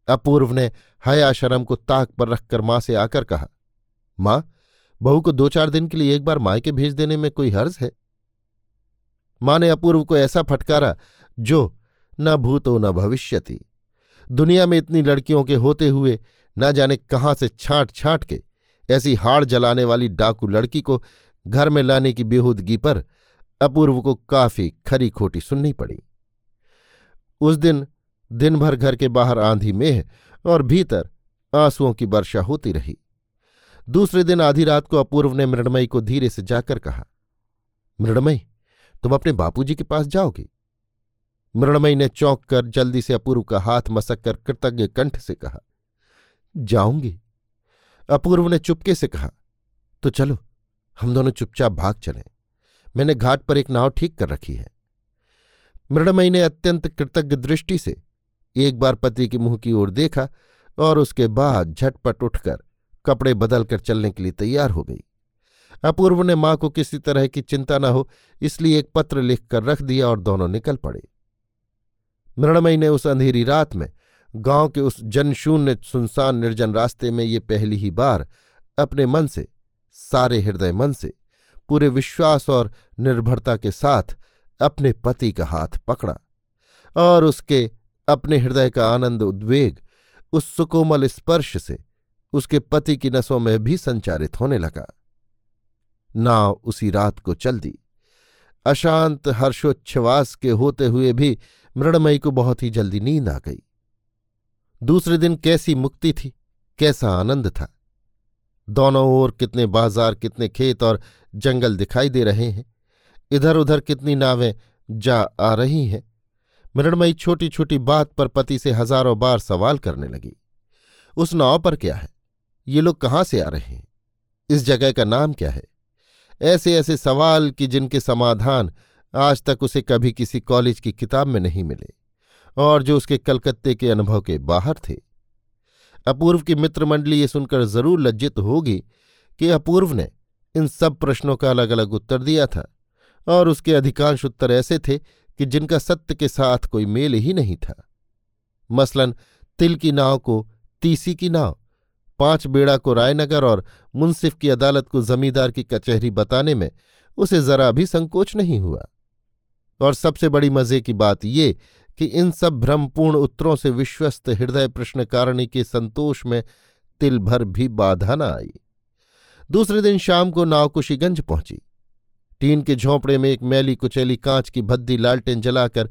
अपूर्व ने हया शरम को ताक पर रखकर माँ से आकर कहा, माँ, बहू को दो चार दिन के लिए एक बार मायके भेज देने में कोई हर्ज है? माँ ने अपूर्व को ऐसा फटकारा जो न भूतो न भविष्यति दुनिया में इतनी लड़कियों के होते हुए न जाने कहाँ से छांट छांट के ऐसी हाड़ जलाने वाली डाकू लड़की को घर में लाने की बेहूदगी पर अपूर्व को काफ़ी खरी खोटी सुननी पड़ी। उस दिन दिन भर घर के बाहर आंधी मेह और भीतर आंसुओं की वर्षा होती रही। दूसरे दिन आधी रात को अपूर्व ने मृणमयी को धीरे से जाकर कहा, मृणमयी तुम अपने बापूजी के पास जाओगी। मृणमयी ने चौंक कर जल्दी से अपूर्व का हाथ मसक कर कृतज्ञ कंठ से कहा, जाऊँगी। अपूर्व ने चुपके से कहा तो चलो, हम दोनों चुपचाप भाग चलें। मैंने घाट पर एक नाव ठीक कर रखी है। मृणमयी ने अत्यंत कृतज्ञ दृष्टि से एक बार पति के मुँह की ओर देखा और उसके बाद झटपट उठकर कपड़े बदलकर चलने के लिए तैयार हो गई। अपूर्व ने माँ को किसी तरह की चिंता न हो, इसलिए एक पत्र लिखकर रख दिया और दोनों निकल पड़े। मृणमयी ने उस अंधेरी रात में, गाँव के उस जनशून्य सुनसान निर्जन रास्ते में ये पहली ही बार अपने मन से, सारे हृदय मन से, पूरे विश्वास और निर्भरता के साथ अपने पति का हाथ पकड़ा और उसके अपने हृदय का आनंद उद्वेग उस सुकोमल स्पर्श से उसके पति की नसों में भी संचारित होने लगा। नाव उसी रात को चल दी। अशांत हर्षोच्छ्वास के होते हुए भी मृणमयी को बहुत ही जल्दी नींद आ गई। दूसरे दिन कैसी मुक्ति थी, कैसा आनंद था। दोनों ओर कितने बाज़ार, कितने खेत और जंगल दिखाई दे रहे हैं। इधर उधर कितनी नावें जा आ रही हैं। मृणमयी छोटी छोटी बात पर पति से हज़ारों बार सवाल करने लगी। उस नाव पर क्या है? ये लोग कहाँ से आ रहे हैं? इस जगह का नाम क्या है? ऐसे ऐसे सवाल कि जिनके समाधान आज तक उसे कभी किसी कॉलेज की किताब में नहीं मिले, और जो उसके कलकत्ते के अनुभव के बाहर थे। अपूर्व की मित्र मंडली ये सुनकर ज़रूर लज्जित होगी कि अपूर्व ने इन सब प्रश्नों का अलग अलग उत्तर दिया था, और उसके अधिकांश उत्तर ऐसे थे कि जिनका सत्य के साथ कोई मेल ही नहीं था। मसलन, तिल की नाव को तीसी की नाव पाँच बेड़ा को रायनगर और मुंसिफ की अदालत को जमींदार की कचहरी बताने में उसे जरा भी संकोच नहीं हुआ। और सबसे बड़ी मज़े की बात ये कि इन सब भ्रमपूर्ण उत्तरों से विश्वस्त हृदय प्रश्नकारिणी के संतोष में तिल भर भी बाधा न आई। दूसरे दिन शाम को नावकुशीगंज पहुँची। टीन के झोंपड़े में एक मैली कुचैली कांच की भद्दी लालटेन जलाकर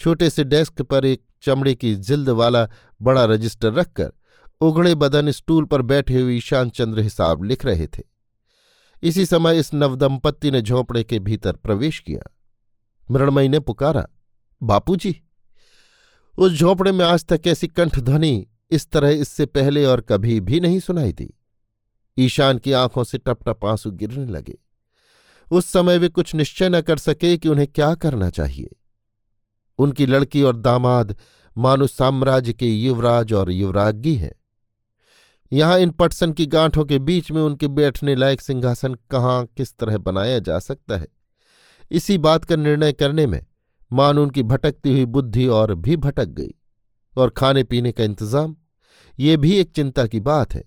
छोटे से डेस्क पर एक चमड़े की जिल्द वाला बड़ा रजिस्टर रखकर उघड़े बदन स्टूल पर बैठे हुए ईशान चंद्र हिसाब लिख रहे थे। इसी समय इस नवदंपत्ति ने झोंपड़े के भीतर प्रवेश किया। मृणमयी ने पुकारा, बापूजी, उस झोंपड़े में आज तक ऐसी कंठध्वनि इस तरह इससे पहले और कभी भी नहीं सुनाई दी। ईशान की आँखों से टप टप आँसू गिरने लगे। उस समय वे कुछ निश्चय न कर सके कि उन्हें क्या करना चाहिए। उनकी लड़की और दामाद मानो साम्राज्य के युवराज और युवराज्ञी हैं। यहाँ इन पटसन की गांठों के बीच में उनके बैठने लायक सिंहासन कहाँ, किस तरह बनाया जा सकता है? इसी बात का निर्णय करने में मान उनकी भटकती हुई बुद्धि और भी भटक गई, और खाने पीने का इंतज़ाम, ये भी एक चिंता की बात है।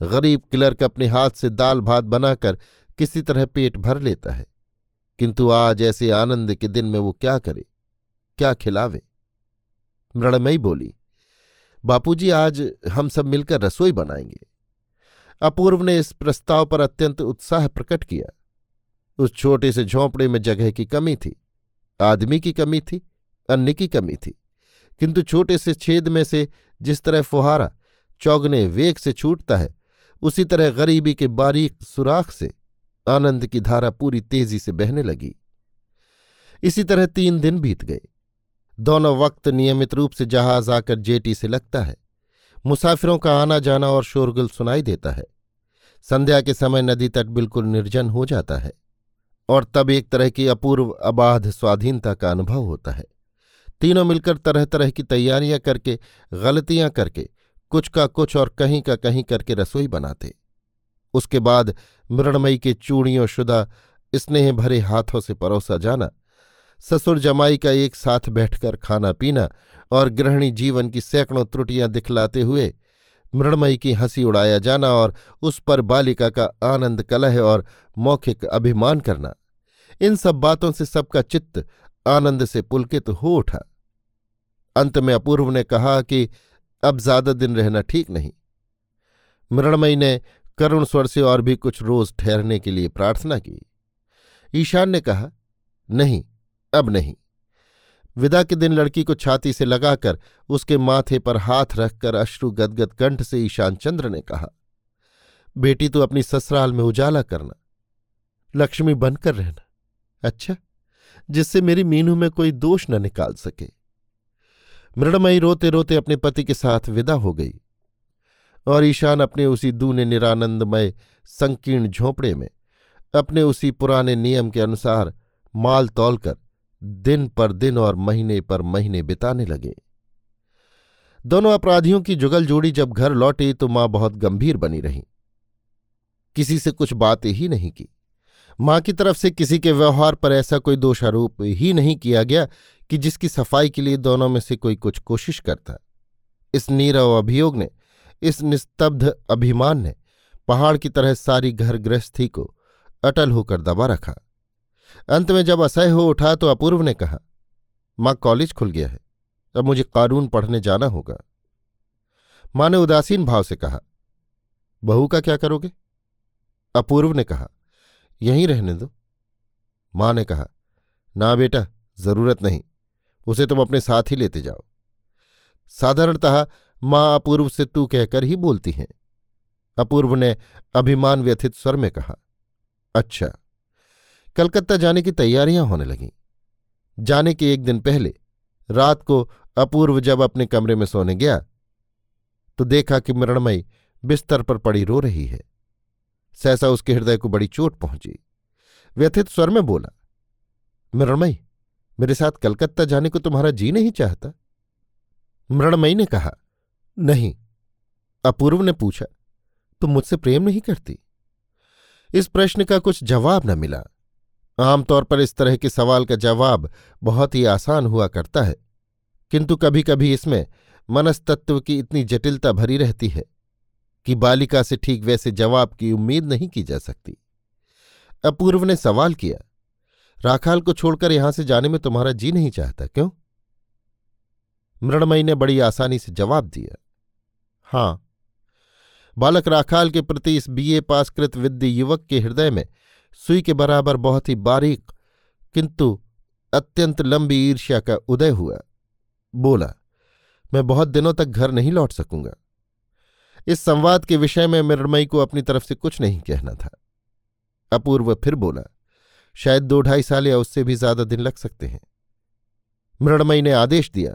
गरीब क्लर्क अपने हाथ से दाल भात बनाकर किसी तरह पेट भर लेता है, किंतु आज ऐसे आनंद के दिन में वो क्या करे, क्या खिलावे? मृणमयी बोली बापूजी, आज हम सब मिलकर रसोई बनाएँगे। अपूर्व ने इस प्रस्ताव पर अत्यंत उत्साह प्रकट किया। उस छोटे से झोंपड़े में जगह की कमी थी, आदमी की कमी थी अन्न की कमी थी। किंतु छोटे से छेद में से जिस तरह फुहारा चौगने वेग से छूटता है, उसी तरह गरीबी के बारीक सुराख से आनंद की धारा पूरी तेज़ी से बहने लगी। इसी तरह तीन दिन बीत गए। दोनों वक्त नियमित रूप से जहाज़ आकर जेटी से लगता है। मुसाफिरों का आना जाना और शोरगुल सुनाई देता है। संध्या के समय नदी तट बिल्कुल निर्जन हो जाता है और तब एक तरह की अपूर्व अबाध स्वाधीनता का अनुभव होता है। तीनों मिलकर तरह तरह की तैयारियाँ करके, गलतियाँ करके, कुछ का कुछ और कहीं का कहीं करके रसोई बनाते। उसके बाद मृणमयी के चूड़ियों शुदा स्नेह भरे हाथों से परोसा जाना ससुर जमाई का एक साथ बैठकर खाना पीना और गृहिणी जीवन की सैकड़ों त्रुटियाँ दिखलाते हुए मृणमयी की हँसी उड़ाया जाना और उस पर बालिका का आनंद कलह और मौखिक अभिमान करना। इन सब बातों से सबका चित्त आनंद से पुलकित हो उठा। अंत में अपूर्व ने कहा कि अब ज़्यादा दिन रहना ठीक नहीं। मृणमयी ने करुण स्वर से और भी कुछ रोज ठहरने के लिए प्रार्थना की। ईशान ने कहा, नहीं अब नहीं। विदा के दिन लड़की को छाती से लगाकर उसके माथे पर हाथ रखकर अश्रु गदगद कंठ से ईशान चंद्र ने कहा, बेटी तो अपनी ससुराल में उजाला करना। लक्ष्मी बनकर रहना। अच्छा जिससे मेरी मीनू में कोई दोष न निकाल सके। मृणमयी रोते रोते अपने पति के साथ विदा हो गई और ईशान अपने उसी दूने निरानंदमय संकीर्ण झोंपड़े में अपने उसी पुराने नियम के अनुसार माल तौलकर दिन पर दिन और महीने पर महीने बिताने लगे। दोनों अपराधियों की जुगल जोड़ी जब घर लौटी तो माँ बहुत गंभीर बनी रही। किसी से कुछ बात ही नहीं की। माँ की तरफ़ से किसी के व्यवहार पर ऐसा कोई दोषारोप ही नहीं किया गया कि जिसकी सफ़ाई के लिए दोनों में से कोई कुछ कोशिश करता। इस नीरव अभियोग ने, इस निस्तब्ध अभिमान ने पहाड़ की तरह सारी घर गृहस्थी को अटल होकर दबा रखा। अंत में जब असह्य हो उठा तो अपूर्व ने कहा, माँ, कॉलेज खुल गया है। अब मुझे कानून पढ़ने जाना होगा। माँ ने उदासीन भाव से कहा, बहू का क्या करोगे? अपूर्व ने कहा, यहीं रहने दो। माँ ने कहा, ना बेटा, ज़रूरत नहीं, उसे तुम अपने साथ ही लेते जाओ। साधारणतः माँ अपूर्व से तू कहकर ही बोलती हैं। अपूर्व ने अभिमान व्यथित स्वर में कहा अच्छा कलकत्ता जाने की तैयारियाँ होने लगीं। जाने के एक दिन पहले, रात को अपूर्व जब अपने कमरे में सोने गया तो देखा कि मृणमयी बिस्तर पर पड़ी रो रही है। सहसा उसके हृदय को बड़ी चोट पहुँची। व्यथित स्वर में बोला, मृणमयी, मेरे साथ कलकत्ता जाने को तुम्हारा जी नहीं चाहता? मृणमयी ने कहा, नहीं। अपूर्व ने पूछा, तुम मुझसे प्रेम नहीं करती? इस प्रश्न का कुछ जवाब न मिला। आमतौर पर इस तरह के सवाल का जवाब बहुत ही आसान हुआ करता है, किंतु कभी कभी इसमें मनस्तत्व की इतनी जटिलता भरी रहती है कि बालिका से ठीक वैसे जवाब की उम्मीद नहीं की जा सकती। अपूर्व ने सवाल किया, राखाल को छोड़कर यहाँ से जाने में तुम्हारा जी नहीं चाहता क्यों? मृणमयी ने बड़ी आसानी से जवाब दिया, हाँ। बालक राखाल के प्रति इस बीए पास कृत विद्य युवक के हृदय में सुई के बराबर बहुत ही बारीक, किंतु अत्यंत लंबी ईर्ष्या का उदय हुआ। बोला, मैं बहुत दिनों तक घर नहीं लौट सकूँगा। इस संवाद के विषय में मृणमयी को अपनी तरफ़ से कुछ नहीं कहना था। अपूर्व फिर बोला, शायद दो ढाई साल या उससे भी ज़्यादा दिन लग सकते हैं। मृणमयी ने आदेश दिया,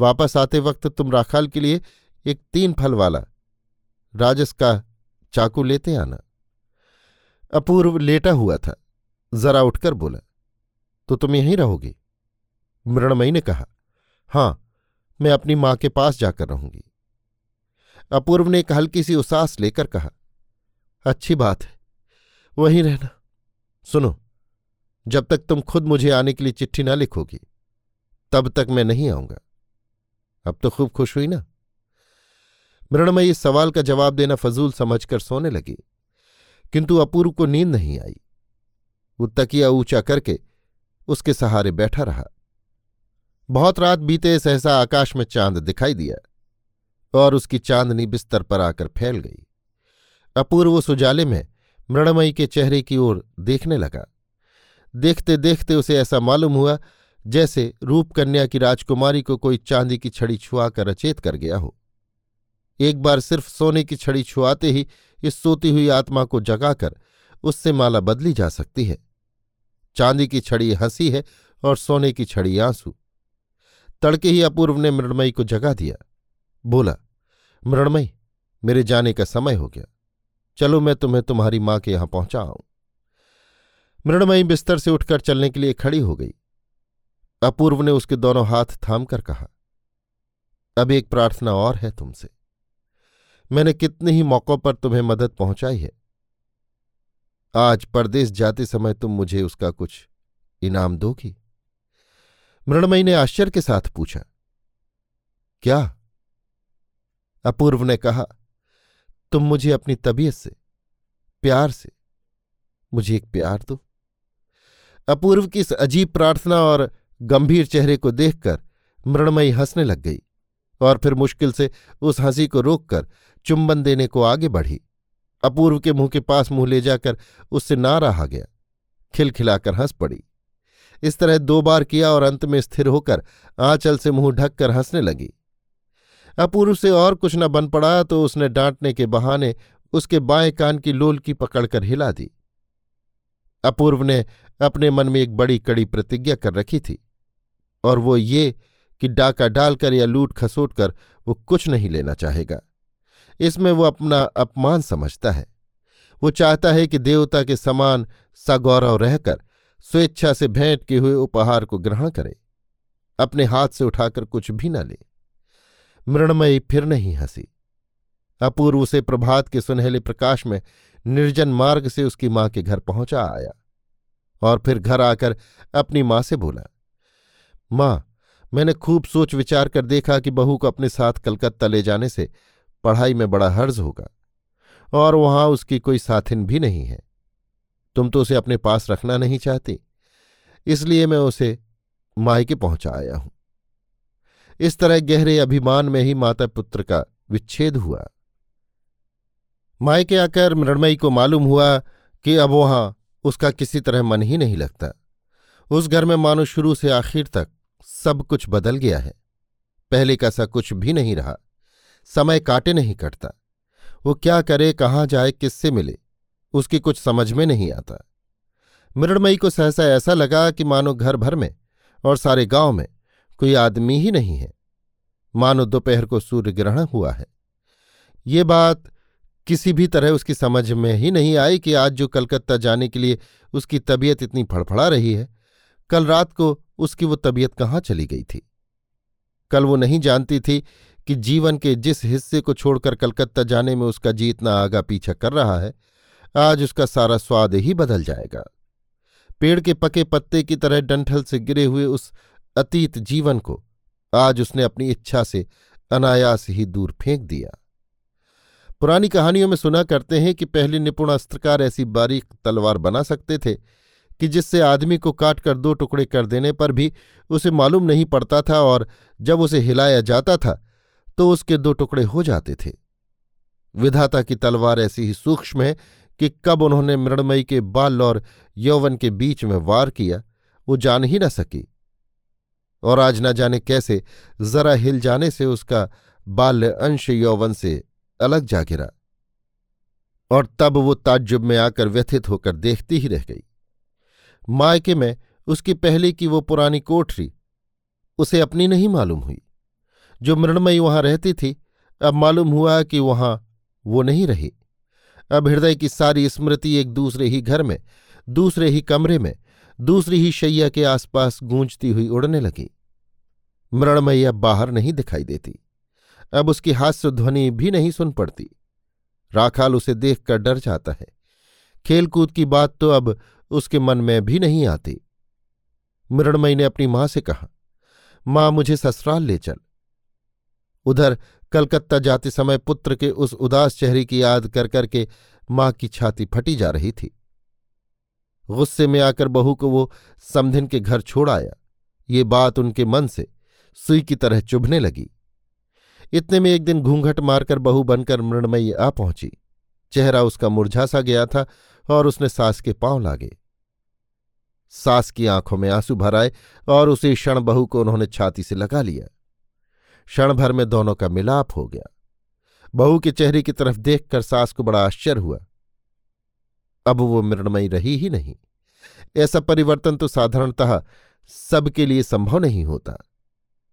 वापस आते वक्त तुम राखाल के लिए एक तीन फल वाला, राजस का चाकू लेते आना। अपूर्व लेटा हुआ था। जरा उठकर बोला तो तुम यहीं रहोगी? मृणमयी ने कहा, हाँ, मैं अपनी माँ के पास जाकर रहूँगी। अपूर्व ने एक हल्की सी उसास लेकर कहा, अच्छी बात है, वहीं रहना। सुनो, जब तक तुम खुद मुझे आने के लिए चिट्ठी ना लिखोगी, तब तक मैं नहीं आऊँगा। अब तो खूब खुश हुई ना? मृणमयी इस सवाल का जवाब देना फजूल समझकर सोने लगी। किंतु अपूर्व को नींद नहीं आई। वो तकिया ऊँचा करके उसके सहारे बैठा रहा। बहुत रात बीते सहसा आकाश में चाँद दिखाई दिया और उसकी चांदनी बिस्तर पर आकर फैल गई। अपूर्व उस उजाले में मृणमयी के चेहरे की ओर देखने लगा। देखते देखते उसे ऐसा मालूम हुआ जैसे रूपकन्या की राजकुमारी को कोई चांदी की छड़ी छुआकर अचेत कर गया हो। एक बार सिर्फ़ सोने की छड़ी छुआते ही इस सोती हुई आत्मा को जगाकर उससे माला बदली जा सकती है। चांदी की छड़ी हँसी है और सोने की छड़ी आँसू। तड़के ही अपूर्व ने मृणमयी को जगा दिया। बोला, मृणमयी, मेरे जाने का समय हो गया। चलो मैं तुम्हें तुम्हारी माँ के यहाँ पहुँचा आऊँ मृणमयी बिस्तर से उठकर चलने के लिए खड़ी हो गई। अपूर्व ने उसके दोनों हाथ थाम कर कहा, अब एक प्रार्थना और है तुमसे। मैंने कितने ही मौक़ों पर तुम्हें मदद पहुंचाई है। आज परदेश जाते समय तुम मुझे उसका कुछ इनाम दोगी। मृणमयी ने आश्चर्य के साथ पूछा, क्या? अपूर्व ने कहा, तुम मुझे अपनी तबीयत से, प्यार से, मुझे एक प्यार दो। अपूर्व की इस अजीब प्रार्थना और गंभीर चेहरे को देखकर मृणमयी हंसने लग गई और फिर मुश्किल से उस हँसी को रोककर चुंबन देने को आगे बढ़ी। अपूर्व के मुँह के पास मुँह ले जाकर उससे ना रहा गया। खिलखिलाकर हंस पड़ी। इस तरह दो बार किया और अंत में स्थिर होकर आंचल से मुँह ढककर हंसने लगी। अपूर्व से और कुछ न बन पड़ा तो उसने डांटने के बहाने उसके बाएँ कान की लोल की पकड़कर हिला दी। अपूर्व ने अपने मन में एक बड़ी कड़ी प्रतिज्ञा कर रखी थी और वो ये कि डाका डालकर या लूट खसोट कर वो कुछ नहीं लेना चाहेगा। इसमें वो अपना अपमान समझता है। वो चाहता है कि देवता के समान सगौरव रहकर स्वेच्छा से भेंट के हुए उपहार को ग्रहण करे, अपने हाथ से उठाकर कुछ भी न ले। मृणमयी फिर नहीं हँसी। अपूर्व उसे प्रभात के सुनहले प्रकाश में निर्जन मार्ग से उसकी माँ के घर पहुँचा आया और फिर घर आकर अपनी माँ से बोला, माँ, मैंने खूब सोच विचार कर देखा कि बहू को अपने साथ कलकत्ता ले जाने से पढ़ाई में बड़ा हर्ज होगा, और वहाँ उसकी कोई साथिन भी नहीं है। तुम तो उसे अपने पास रखना नहीं चाहती, इसलिए मैं उसे मायके पहुँचा आया हूँ। इस तरह गहरे अभिमान में ही माता पुत्र का विच्छेद हुआ। मायके आकर मृणमयी को मालूम हुआ कि अब वहाँ उसका किसी तरह मन ही नहीं लगता। उस घर में मानो शुरू से आखिर तक सब कुछ बदल गया है। पहले का सा कुछ भी नहीं रहा। समय काटे नहीं कटता। वो क्या करे, कहाँ जाए, किससे मिले, उसकी कुछ समझ में नहीं आता। मृणमयी को सहसा ऐसा लगा कि मानो घर भर में और सारे गाँव में कोई आदमी ही नहीं है। मानो दोपहर को सूर्य ग्रहण हुआ है। ये बात किसी भी तरह उसकी समझ में ही नहीं आई कि आज जो कलकत्ता जाने के लिए उसकी तबीयत इतनी फड़फड़ा रही है, कल रात को उसकी वो तबीयत कहाँ चली गई थी। कल वो नहीं जानती थी कि जीवन के जिस हिस्से को छोड़कर कलकत्ता जाने में उसका जी इतना आगा पीछा कर रहा है, आज उसका सारा स्वाद ही बदल जाएगा। पेड़ के पके पत्ते की तरह डंठल से गिरे हुए उस अतीत जीवन को, आज उसने अपनी इच्छा से अनायास ही दूर फेंक दिया। पुरानी कहानियों में सुना करते हैं कि पहले निपुण अस्त्रकार ऐसी बारीक तलवार बना सकते थे, कि जिससे आदमी को काट कर दो टुकड़े कर देने पर भी उसे मालूम नहीं पड़ता था और जब उसे हिलाया जाता था तो उसके दो टुकड़े हो जाते थे। विधाता की तलवार ऐसी ही सूक्ष्म है कि कब उन्होंने मृणमयी के बाल और यौवन के बीच में वार किया, वो जान ही न सकी। और आज न जाने कैसे, जरा हिल जाने से उसका बाल्य अंश यौवन से अलग जा गिरा। और तब वो ताज्जुब में आकर व्यथित होकर देखती ही रह गई। मायके में उसकी पहले की वो पुरानी कोठरी, उसे अपनी नहीं मालूम हुई। जो मृणमयी वहाँ रहती थी, अब मालूम हुआ कि वहाँ वो नहीं रही। अब हृदय की सारी स्मृति एक दूसरे ही घर में, दूसरे ही कमरे में, दूसरी ही शैया के आसपास गूंजती हुई उड़ने लगी। मृणमयी अब बाहर नहीं दिखाई देती। अब उसकी हास्य ध्वनि भी नहीं सुन पड़ती। राखाल उसे देखकर डर जाता है। खेलकूद की बात तो अब उसके मन में भी नहीं आती। मृणमयी ने अपनी माँ से कहा, माँ, मुझे ससुराल ले चल। उधर कलकत्ता जाते समय पुत्र के उस उदास चेहरे की याद कर करके माँ की छाती फटी जा रही थी। गुस्से में आकर बहू को वो समधिन के घर छोड़ आया। ये बात उनके मन से सुई की तरह चुभने लगी। इतने में एक दिन घूंघट मारकर बहू बनकर मृणमयी आ पहुँची। चेहरा उसका मुरझा सा गया था और उसने सास के पाँव लागे। सास की आँखों में आँसू भर आए और उसी क्षण बहू को उन्होंने छाती से लगा लिया। क्षण भर में दोनों का मिलाप हो गया। बहू के चेहरे की तरफ़ देखकर सास को बड़ा आश्चर्य हुआ। अब वो मृणमयी रही ही नहीं। ऐसा परिवर्तन तो साधारणतः सबके लिए संभव नहीं होता।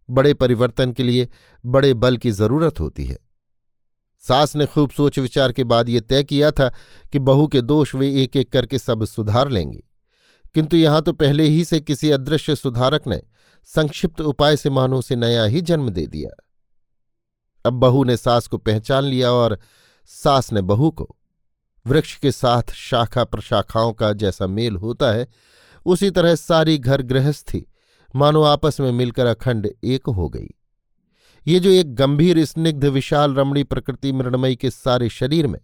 बड़े परिवर्तन के लिए बड़े बल की ज़रूरत होती है। सास ने खूब सोच विचार के बाद ये तय किया था कि बहू के दोष वे एक एक करके सब सुधार लेंगे। किंतु यहाँ तो पहले ही से किसी अदृश्य सुधारक ने संक्षिप्त उपाय से मानो से नया ही जन्म दे दिया। अब बहू ने सास को पहचान लिया और सास ने बहू को। वृक्ष के साथ शाखा प्रशाखाओं का जैसा मेल होता है, उसी तरह सारी घर गृहस्थी मानो आपस में मिलकर अखंड एक हो गई। ये जो एक गंभीर, स्निग्ध, विशाल, रमणी प्रकृति मृणमयी के सारे शरीर में,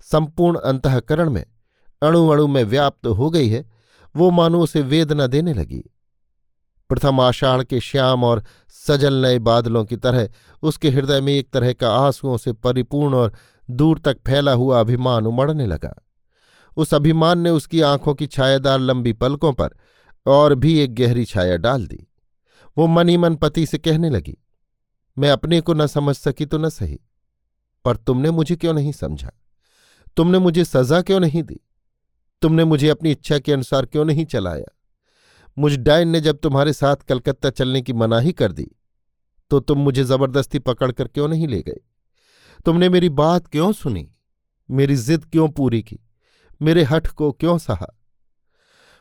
संपूर्ण अंतकरण में अणु अणु में व्याप्त हो गई है, वो मानो उसे वेदना देने लगी। प्रथम आषाढ़ के श्याम और सजल नए बादलों की तरह उसके हृदय में एक तरह का आंसुओं से परिपूर्ण और दूर तक फैला हुआ अभिमान उमड़ने लगा। उस अभिमान ने उसकी आँखों की छायादार लंबी पलकों पर और भी एक गहरी छाया डाल दी। वो मन मन पति से कहने लगी, मैं अपने को न समझ सकी तो न सही, पर तुमने मुझे क्यों नहीं समझा? तुमने मुझे सजा क्यों नहीं दी? तुमने मुझे अपनी इच्छा के अनुसार क्यों नहीं चलाया? मुझ डाइन ने जब तुम्हारे साथ कलकत्ता चलने की मनाही कर दी तो तुम मुझे ज़बरदस्ती पकड़कर क्यों नहीं ले गए? तुमने मेरी बात क्यों सुनी? मेरी जिद क्यों पूरी की? मेरे हठ को क्यों सहा?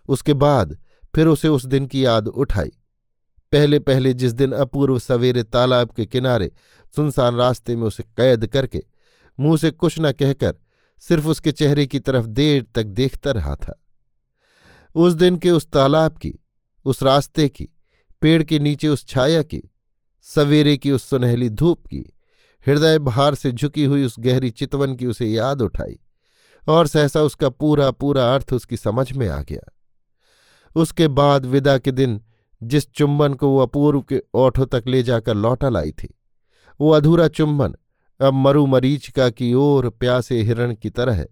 उसके बाद फिर उसे उस दिन की याद उठाई। पहले पहले जिस दिन अपूर्व सवेरे तालाब के किनारे सुनसान रास्ते में उसे कैद करके मुँह से कुछ न कहकर सिर्फ़ उसके चेहरे की तरफ़ देर तक देखता रहा था। उस दिन के उस तालाब की, उस रास्ते की, पेड़ के नीचे उस छाया की, सवेरे की उस सुनहली धूप की, हृदय भार से झुकी हुई उस गहरी चितवन की उसे याद उठाई और सहसा उसका पूरा पूरा अर्थ उसकी समझ में आ गया। उसके बाद विदा के दिन जिस चुंबन को वो अपूर्व के ओठों तक ले जाकर लौटा लाई थी, वो अधूरा चुंबन अब मरु मरीचिका की ओर प्यासे हिरण की तरह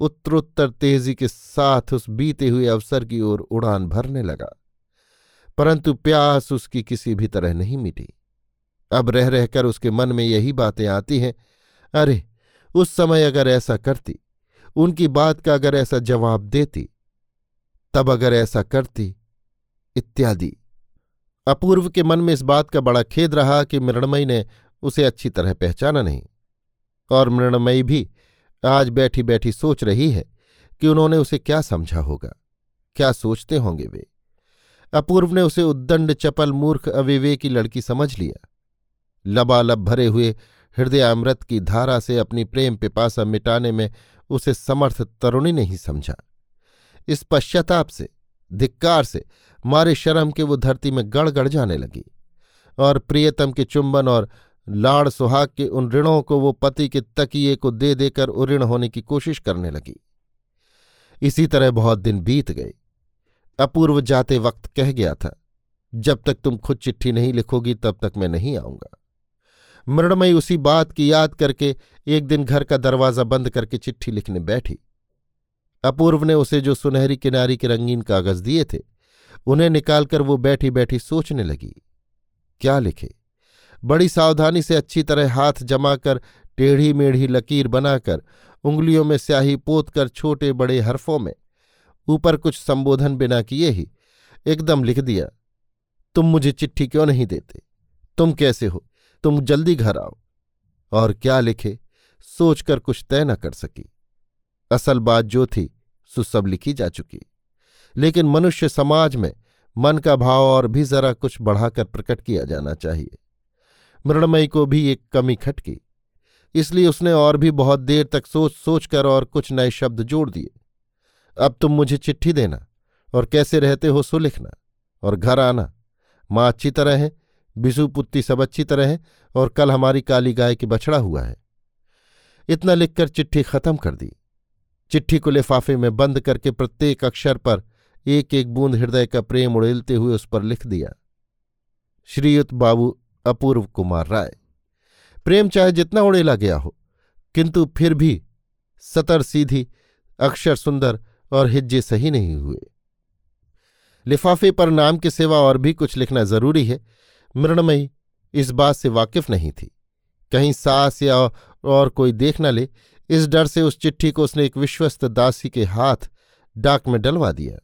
उत्तरोत्तर तेज़ी के साथ उस बीते हुए अवसर की ओर उड़ान भरने लगा। परंतु प्यास उसकी किसी भी तरह नहीं मिटी। अब रह रहकर उसके मन में यही बातें आती हैं, अरे, उस समय अगर ऐसा करती, उनकी बात का अगर ऐसा जवाब देती, तब अगर ऐसा करती, इत्यादि। अपूर्व के मन में इस बात का बड़ा खेद रहा कि मृणमयी ने उसे अच्छी तरह पहचाना नहीं, और मृणमयी भी आज बैठी बैठी सोच रही है कि उन्होंने उसे क्या समझा होगा। क्या सोचते होंगे वे? अपूर्व ने उसे उद्दंड, चपल, मूर्ख, अविवेकी लड़की समझ लिया। लबालब भरे हुए हृदयामृत की धारा से अपनी प्रेम पिपासा मिटाने में उसे समर्थ तरुणी नहीं समझा। इस पश्चाताप से, धिक्कार से मारे शर्म के वो धरती में गड़गड़ जाने लगी और प्रियतम के चुंबन और लाड़ सुहाग के उन ऋणों को वो पति के तकिए को दे देकर उऋण होने की कोशिश करने लगी। इसी तरह बहुत दिन बीत गए। अपूर्व जाते वक्त कह गया था, जब तक तुम खुद चिट्ठी नहीं लिखोगी, तब तक मैं नहीं आऊँगा। मृणमयी उसी बात की याद करके एक दिन घर का दरवाज़ा बंद करके चिट्ठी लिखने बैठी। अपूर्व ने उसे जो सुनहरी किनारी के रंगीन कागज़ दिए थे, उन्हें निकालकर वो बैठी बैठी सोचने लगी, क्या लिखे? बड़ी सावधानी से अच्छी तरह हाथ जमाकर टेढ़ी मेढ़ी लकीर बनाकर, उंगलियों में स्याही पोत कर छोटे बड़े हरफों में, ऊपर कुछ संबोधन बिना किए ही, एकदम लिख दिया, तुम मुझे चिट्ठी क्यों नहीं देते? तुम कैसे हो? तुम जल्दी घर आओ। और क्या लिखे, सोचकर कुछ तय न कर सकी। असल बात जो थी, सो सब लिखी जा चुकी। लेकिन मनुष्य समाज में, मन का भाव और भी जरा कुछ बढ़ाकर प्रकट किया जाना चाहिए। मृणमयी को भी एक कमी खटकी। इसलिए उसने और भी बहुत देर तक सोच सोच कर और कुछ नए शब्द जोड़ दिए। अब तुम मुझे चिट्ठी देना और कैसे रहते हो सो लिखना और घर आना। माँ अच्छी तरह है, बिसु पुत्ती सब अच्छी तरह है और कल हमारी काली गाय की बछड़ा हुआ है। इतना लिखकर चिट्ठी खत्म कर दी। चिट्ठी को लिफाफे में बंद करके प्रत्येक अक्षर पर एक एक बूंद हृदय का प्रेम उड़ेलते हुए उस पर लिख दिया। श्रीयुत बाबू अपूर्व कुमार राय। प्रेम चाहे जितना उड़ेला गया हो, किंतु फिर भी सतर सीधी, अक्षर सुंदर और हिज्जे सही नहीं हुए। लिफाफे पर नाम के सिवा और भी कुछ लिखना ज़रूरी है। मृणमयी इस बात से वाकिफ नहीं थी। कहीं सास या और कोई देख न ले, इस डर से उस चिट्ठी को उसने एक विश्वस्त दासी के हाथ डाक में डलवा दिया।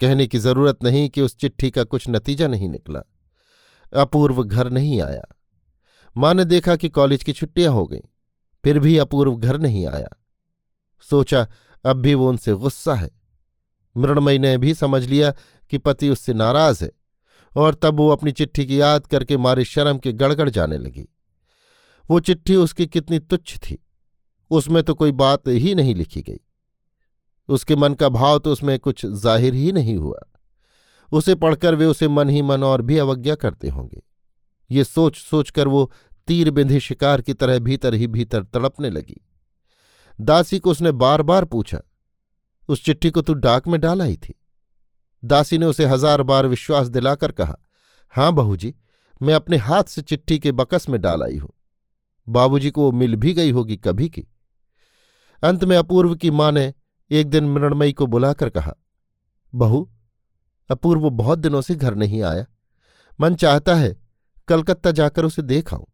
कहने की ज़रूरत नहीं कि उस चिट्ठी का कुछ नतीजा नहीं निकला। अपूर्व घर नहीं आया। माँ ने देखा कि कॉलेज की छुट्टियाँ हो गईं, फिर भी अपूर्व घर नहीं आया। सोचा, अब भी वो उनसे गुस्सा है। मृणमयी ने भी समझ लिया कि पति उससे नाराज़ है, और तब वो अपनी चिट्ठी की याद करके मारे शर्म के गड़गड़ जाने लगी। वो चिट्ठी उसकी कितनी तुच्छ थी, उसमें तो कोई बात ही नहीं लिखी गई। उसके मन का भाव तो उसमें कुछ ज़ाहिर ही नहीं हुआ। उसे पढ़कर वे उसे मन ही मन और भी अवज्ञा करते होंगे। ये सोच सोचकर वो तीर बिंधे शिकार की तरह भीतर ही भीतर तड़पने लगी। दासी को उसने बार बार पूछा, उस चिट्ठी को तू डाक में डाल आई थी? दासी ने उसे हज़ार बार विश्वास दिलाकर कहा, हाँ बहू जी मैं अपने हाथ से चिट्ठी के बकस में डाल आई हूँ। बाबूजी को वो मिल भी गई होगी कभी की। अंत में अपूर्व की माँ ने एक दिन मृणमयी को बुलाकर कहा, बहू अपूर्व बहुत दिनों से घर नहीं आया। मन चाहता है, कलकत्ता जाकर उसे देख आऊँ।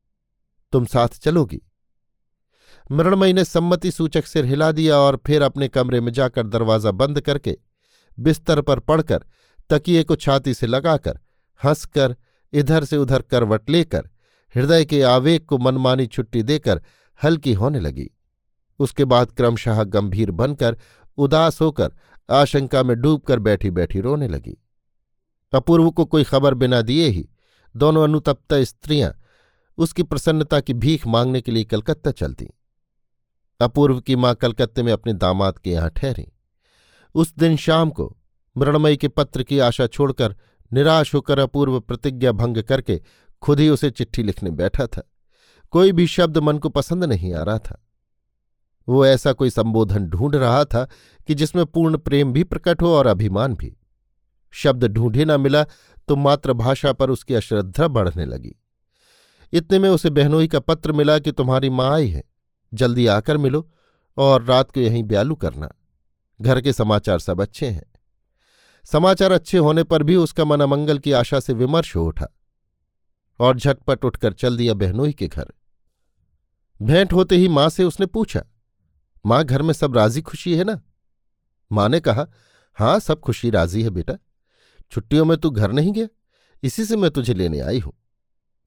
तुम साथ चलोगी। मृणमयी ने सम्मति सूचक सिर हिला दिया और फिर अपने कमरे में जाकर दरवाज़ा बंद करके बिस्तर पर पड़कर तकिए को छाती से लगाकर हंसकर इधर से उधर करवट लेकर हृदय के आवेग को मनमानी छुट्टी देकर हल्की होने लगी। उसके बाद क्रमशः गंभीर बनकर उदास होकर आशंका में डूबकर बैठी बैठी रोने लगी। अपूर्व को कोई खबर बिना दिए ही दोनों अनुतप्ता स्त्रियाँ उसकी प्रसन्नता की भीख मांगने के लिए कलकत्ता चल चलती अपूर्व की माँ कलकत्ते में अपने दामाद के यहाँ ठहरी। उस दिन शाम को मृणमयी के पत्र की आशा छोड़कर निराश होकर अपूर्व प्रतिज्ञा भंग करके खुद ही उसे चिट्ठी लिखने बैठा था। कोई भी शब्द मन को पसंद नहीं आ रहा था। वो ऐसा कोई संबोधन ढूंढ रहा था कि जिसमें पूर्ण प्रेम भी प्रकट हो और अभिमान भी। शब्द ढूंढे न मिला तो मातृभाषा पर उसकी अश्रद्धा बढ़ने लगी। इतने में उसे बहनोई का पत्र मिला कि तुम्हारी माँ आई है। जल्दी आकर मिलो और रात को यहीं ब्यालू करना। घर के समाचार सब अच्छे हैं। समाचार अच्छे होने पर भी उसका मन अमंगल की आशा से विमर्श हो उठा और झटपट उठकर चल दिया बहनोई के घर। भेंट होते ही माँ से उसने पूछा, माँ, घर में सब राज़ी खुशी है ना? माँ ने कहा, हाँ, सब खुशी राज़ी है बेटा। छुट्टियों में तू घर नहीं गया? इसी से मैं तुझे लेने आई हूँ।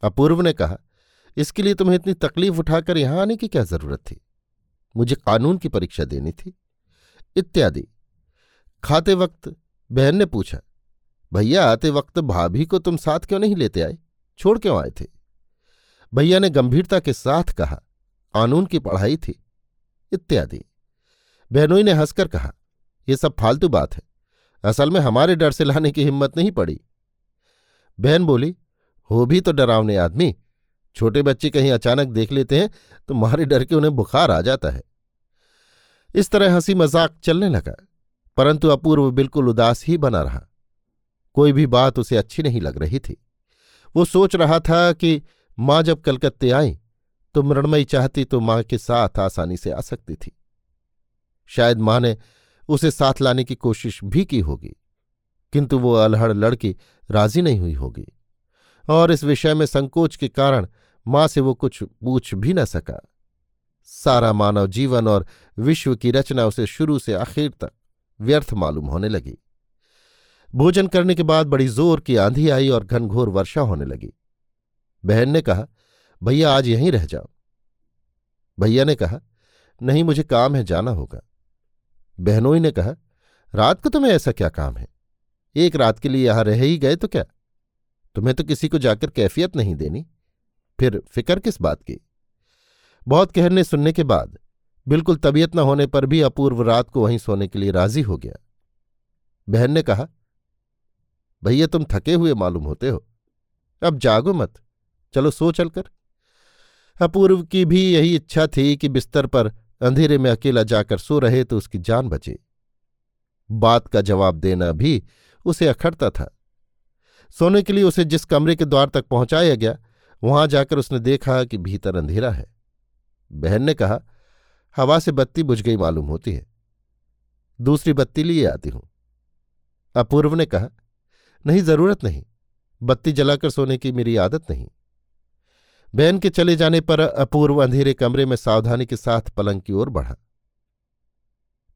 अपूर्व ने कहा, इसके लिए तुम्हें इतनी तकलीफ़ उठाकर यहाँ आने की क्या ज़रूरत थी? मुझे कानून की परीक्षा देनी थी। इत्यादि। खाते वक्त बहन ने पूछा, भैया, आते वक्त भाभी को तुम साथ क्यों नहीं लेते आए? छोड़ क्यों आए थे? भैया ने गंभीरता के साथ कहा, कानून की पढ़ाई थी। इत्यादि। बहनोई ने हंसकर कहा यह सब फालतू बात है। असल में हमारे डर से लाने की हिम्मत नहीं पड़ी। बहन बोली, हो भी तो डरावने आदमी। छोटे बच्चे कहीं अचानक देख लेते हैं तो मारे डर के उन्हें बुखार आ जाता है। इस तरह हँसी मज़ाक चलने लगा, परंतु अपूर्व बिल्कुल उदास ही बना रहा। कोई भी बात उसे अच्छी नहीं लग रही थी। वो सोच रहा था कि माँ जब कलकत्ते आई तो मृणमयी चाहती तो माँ के साथ आसानी से आ सकती थी। शायद माँ ने उसे साथ लाने की कोशिश भी की होगी, किंतु वो अलहड़ लड़की राज़ी नहीं हुई होगी। और इस विषय में संकोच के कारण माँ से वो कुछ पूछ भी न सका। सारा मानव जीवन और विश्व की रचना उसे शुरू से आखिर तक व्यर्थ मालूम होने लगी। भोजन करने के बाद बड़ी ज़ोर की आंधी आई और घनघोर वर्षा होने लगी। बहन ने कहा, भैया, आज यहीं रह जाओ। भैया ने कहा, नहीं, मुझे काम है, जाना होगा। बहनोई ने कहा, रात को तुम्हें ऐसा क्या काम है? एक रात के लिए यहाँ रह ही गए तो क्या? तुम्हें तो किसी को जाकर कैफियत नहीं देनी। फिर फ़िक्र किस बात की? बहुत कहने सुनने के बाद, बिल्कुल तबीयत न होने पर भी अपूर्व रात को वहीं सोने के लिए राज़ी हो गया। बहन ने कहा, भैया तुम थके हुए मालूम होते हो। अब जागो मत, चलो सो चलकर। अपूर्व की भी यही इच्छा थी कि बिस्तर पर अंधेरे में अकेला जाकर सो रहे तो उसकी जान बचे। बात का जवाब देना भी उसे अखड़ता था। सोने के लिए उसे जिस कमरे के द्वार तक पहुँचाया गया, वहाँ जाकर उसने देखा कि भीतर अंधेरा है। बहन ने कहा, हवा से बत्ती बुझ गई मालूम होती है। दूसरी बत्ती लिए आती हूँ। अपूर्व ने कहा, नहीं, ज़रूरत नहीं। बत्ती जलाकर सोने की मेरी आदत नहीं। बहन के चले जाने पर अपूर्व अंधेरे कमरे में सावधानी के साथ पलंग की ओर बढ़ा।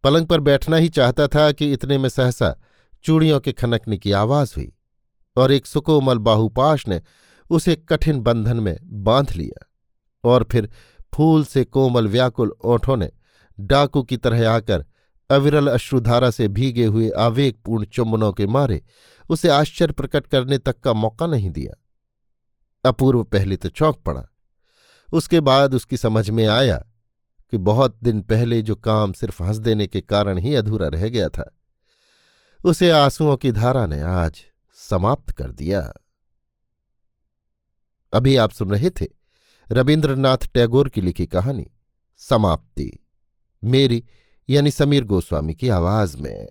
पलंग पर बैठना ही चाहता था कि इतने में सहसा चूड़ियों के खनकने की आवाज़ हुई और एक सुकोमल बाहुपाश ने उसे कठिन बंधन में बाँध लिया और फिर फूल से कोमल व्याकुल ओठों ने डाकू की तरह आकर अविरल अश्रुधारा से भीगे हुए आवेगपूर्ण चुम्बनों के मारे उसे आश्चर्य प्रकट करने तक का मौका नहीं दिया। अपूर्व पहले तो चौंक पड़ा। उसके बाद उसकी समझ में आया कि बहुत दिन पहले जो काम सिर्फ़ हंस देने के कारण ही अधूरा रह गया था, उसे आंसुओं की धारा ने आज समाप्त कर दिया। अभी आप सुन रहे थे रविन्द्रनाथ टैगोर की लिखी कहानी समाप्ति, मेरी यानी समीर गोस्वामी की आवाज़ में।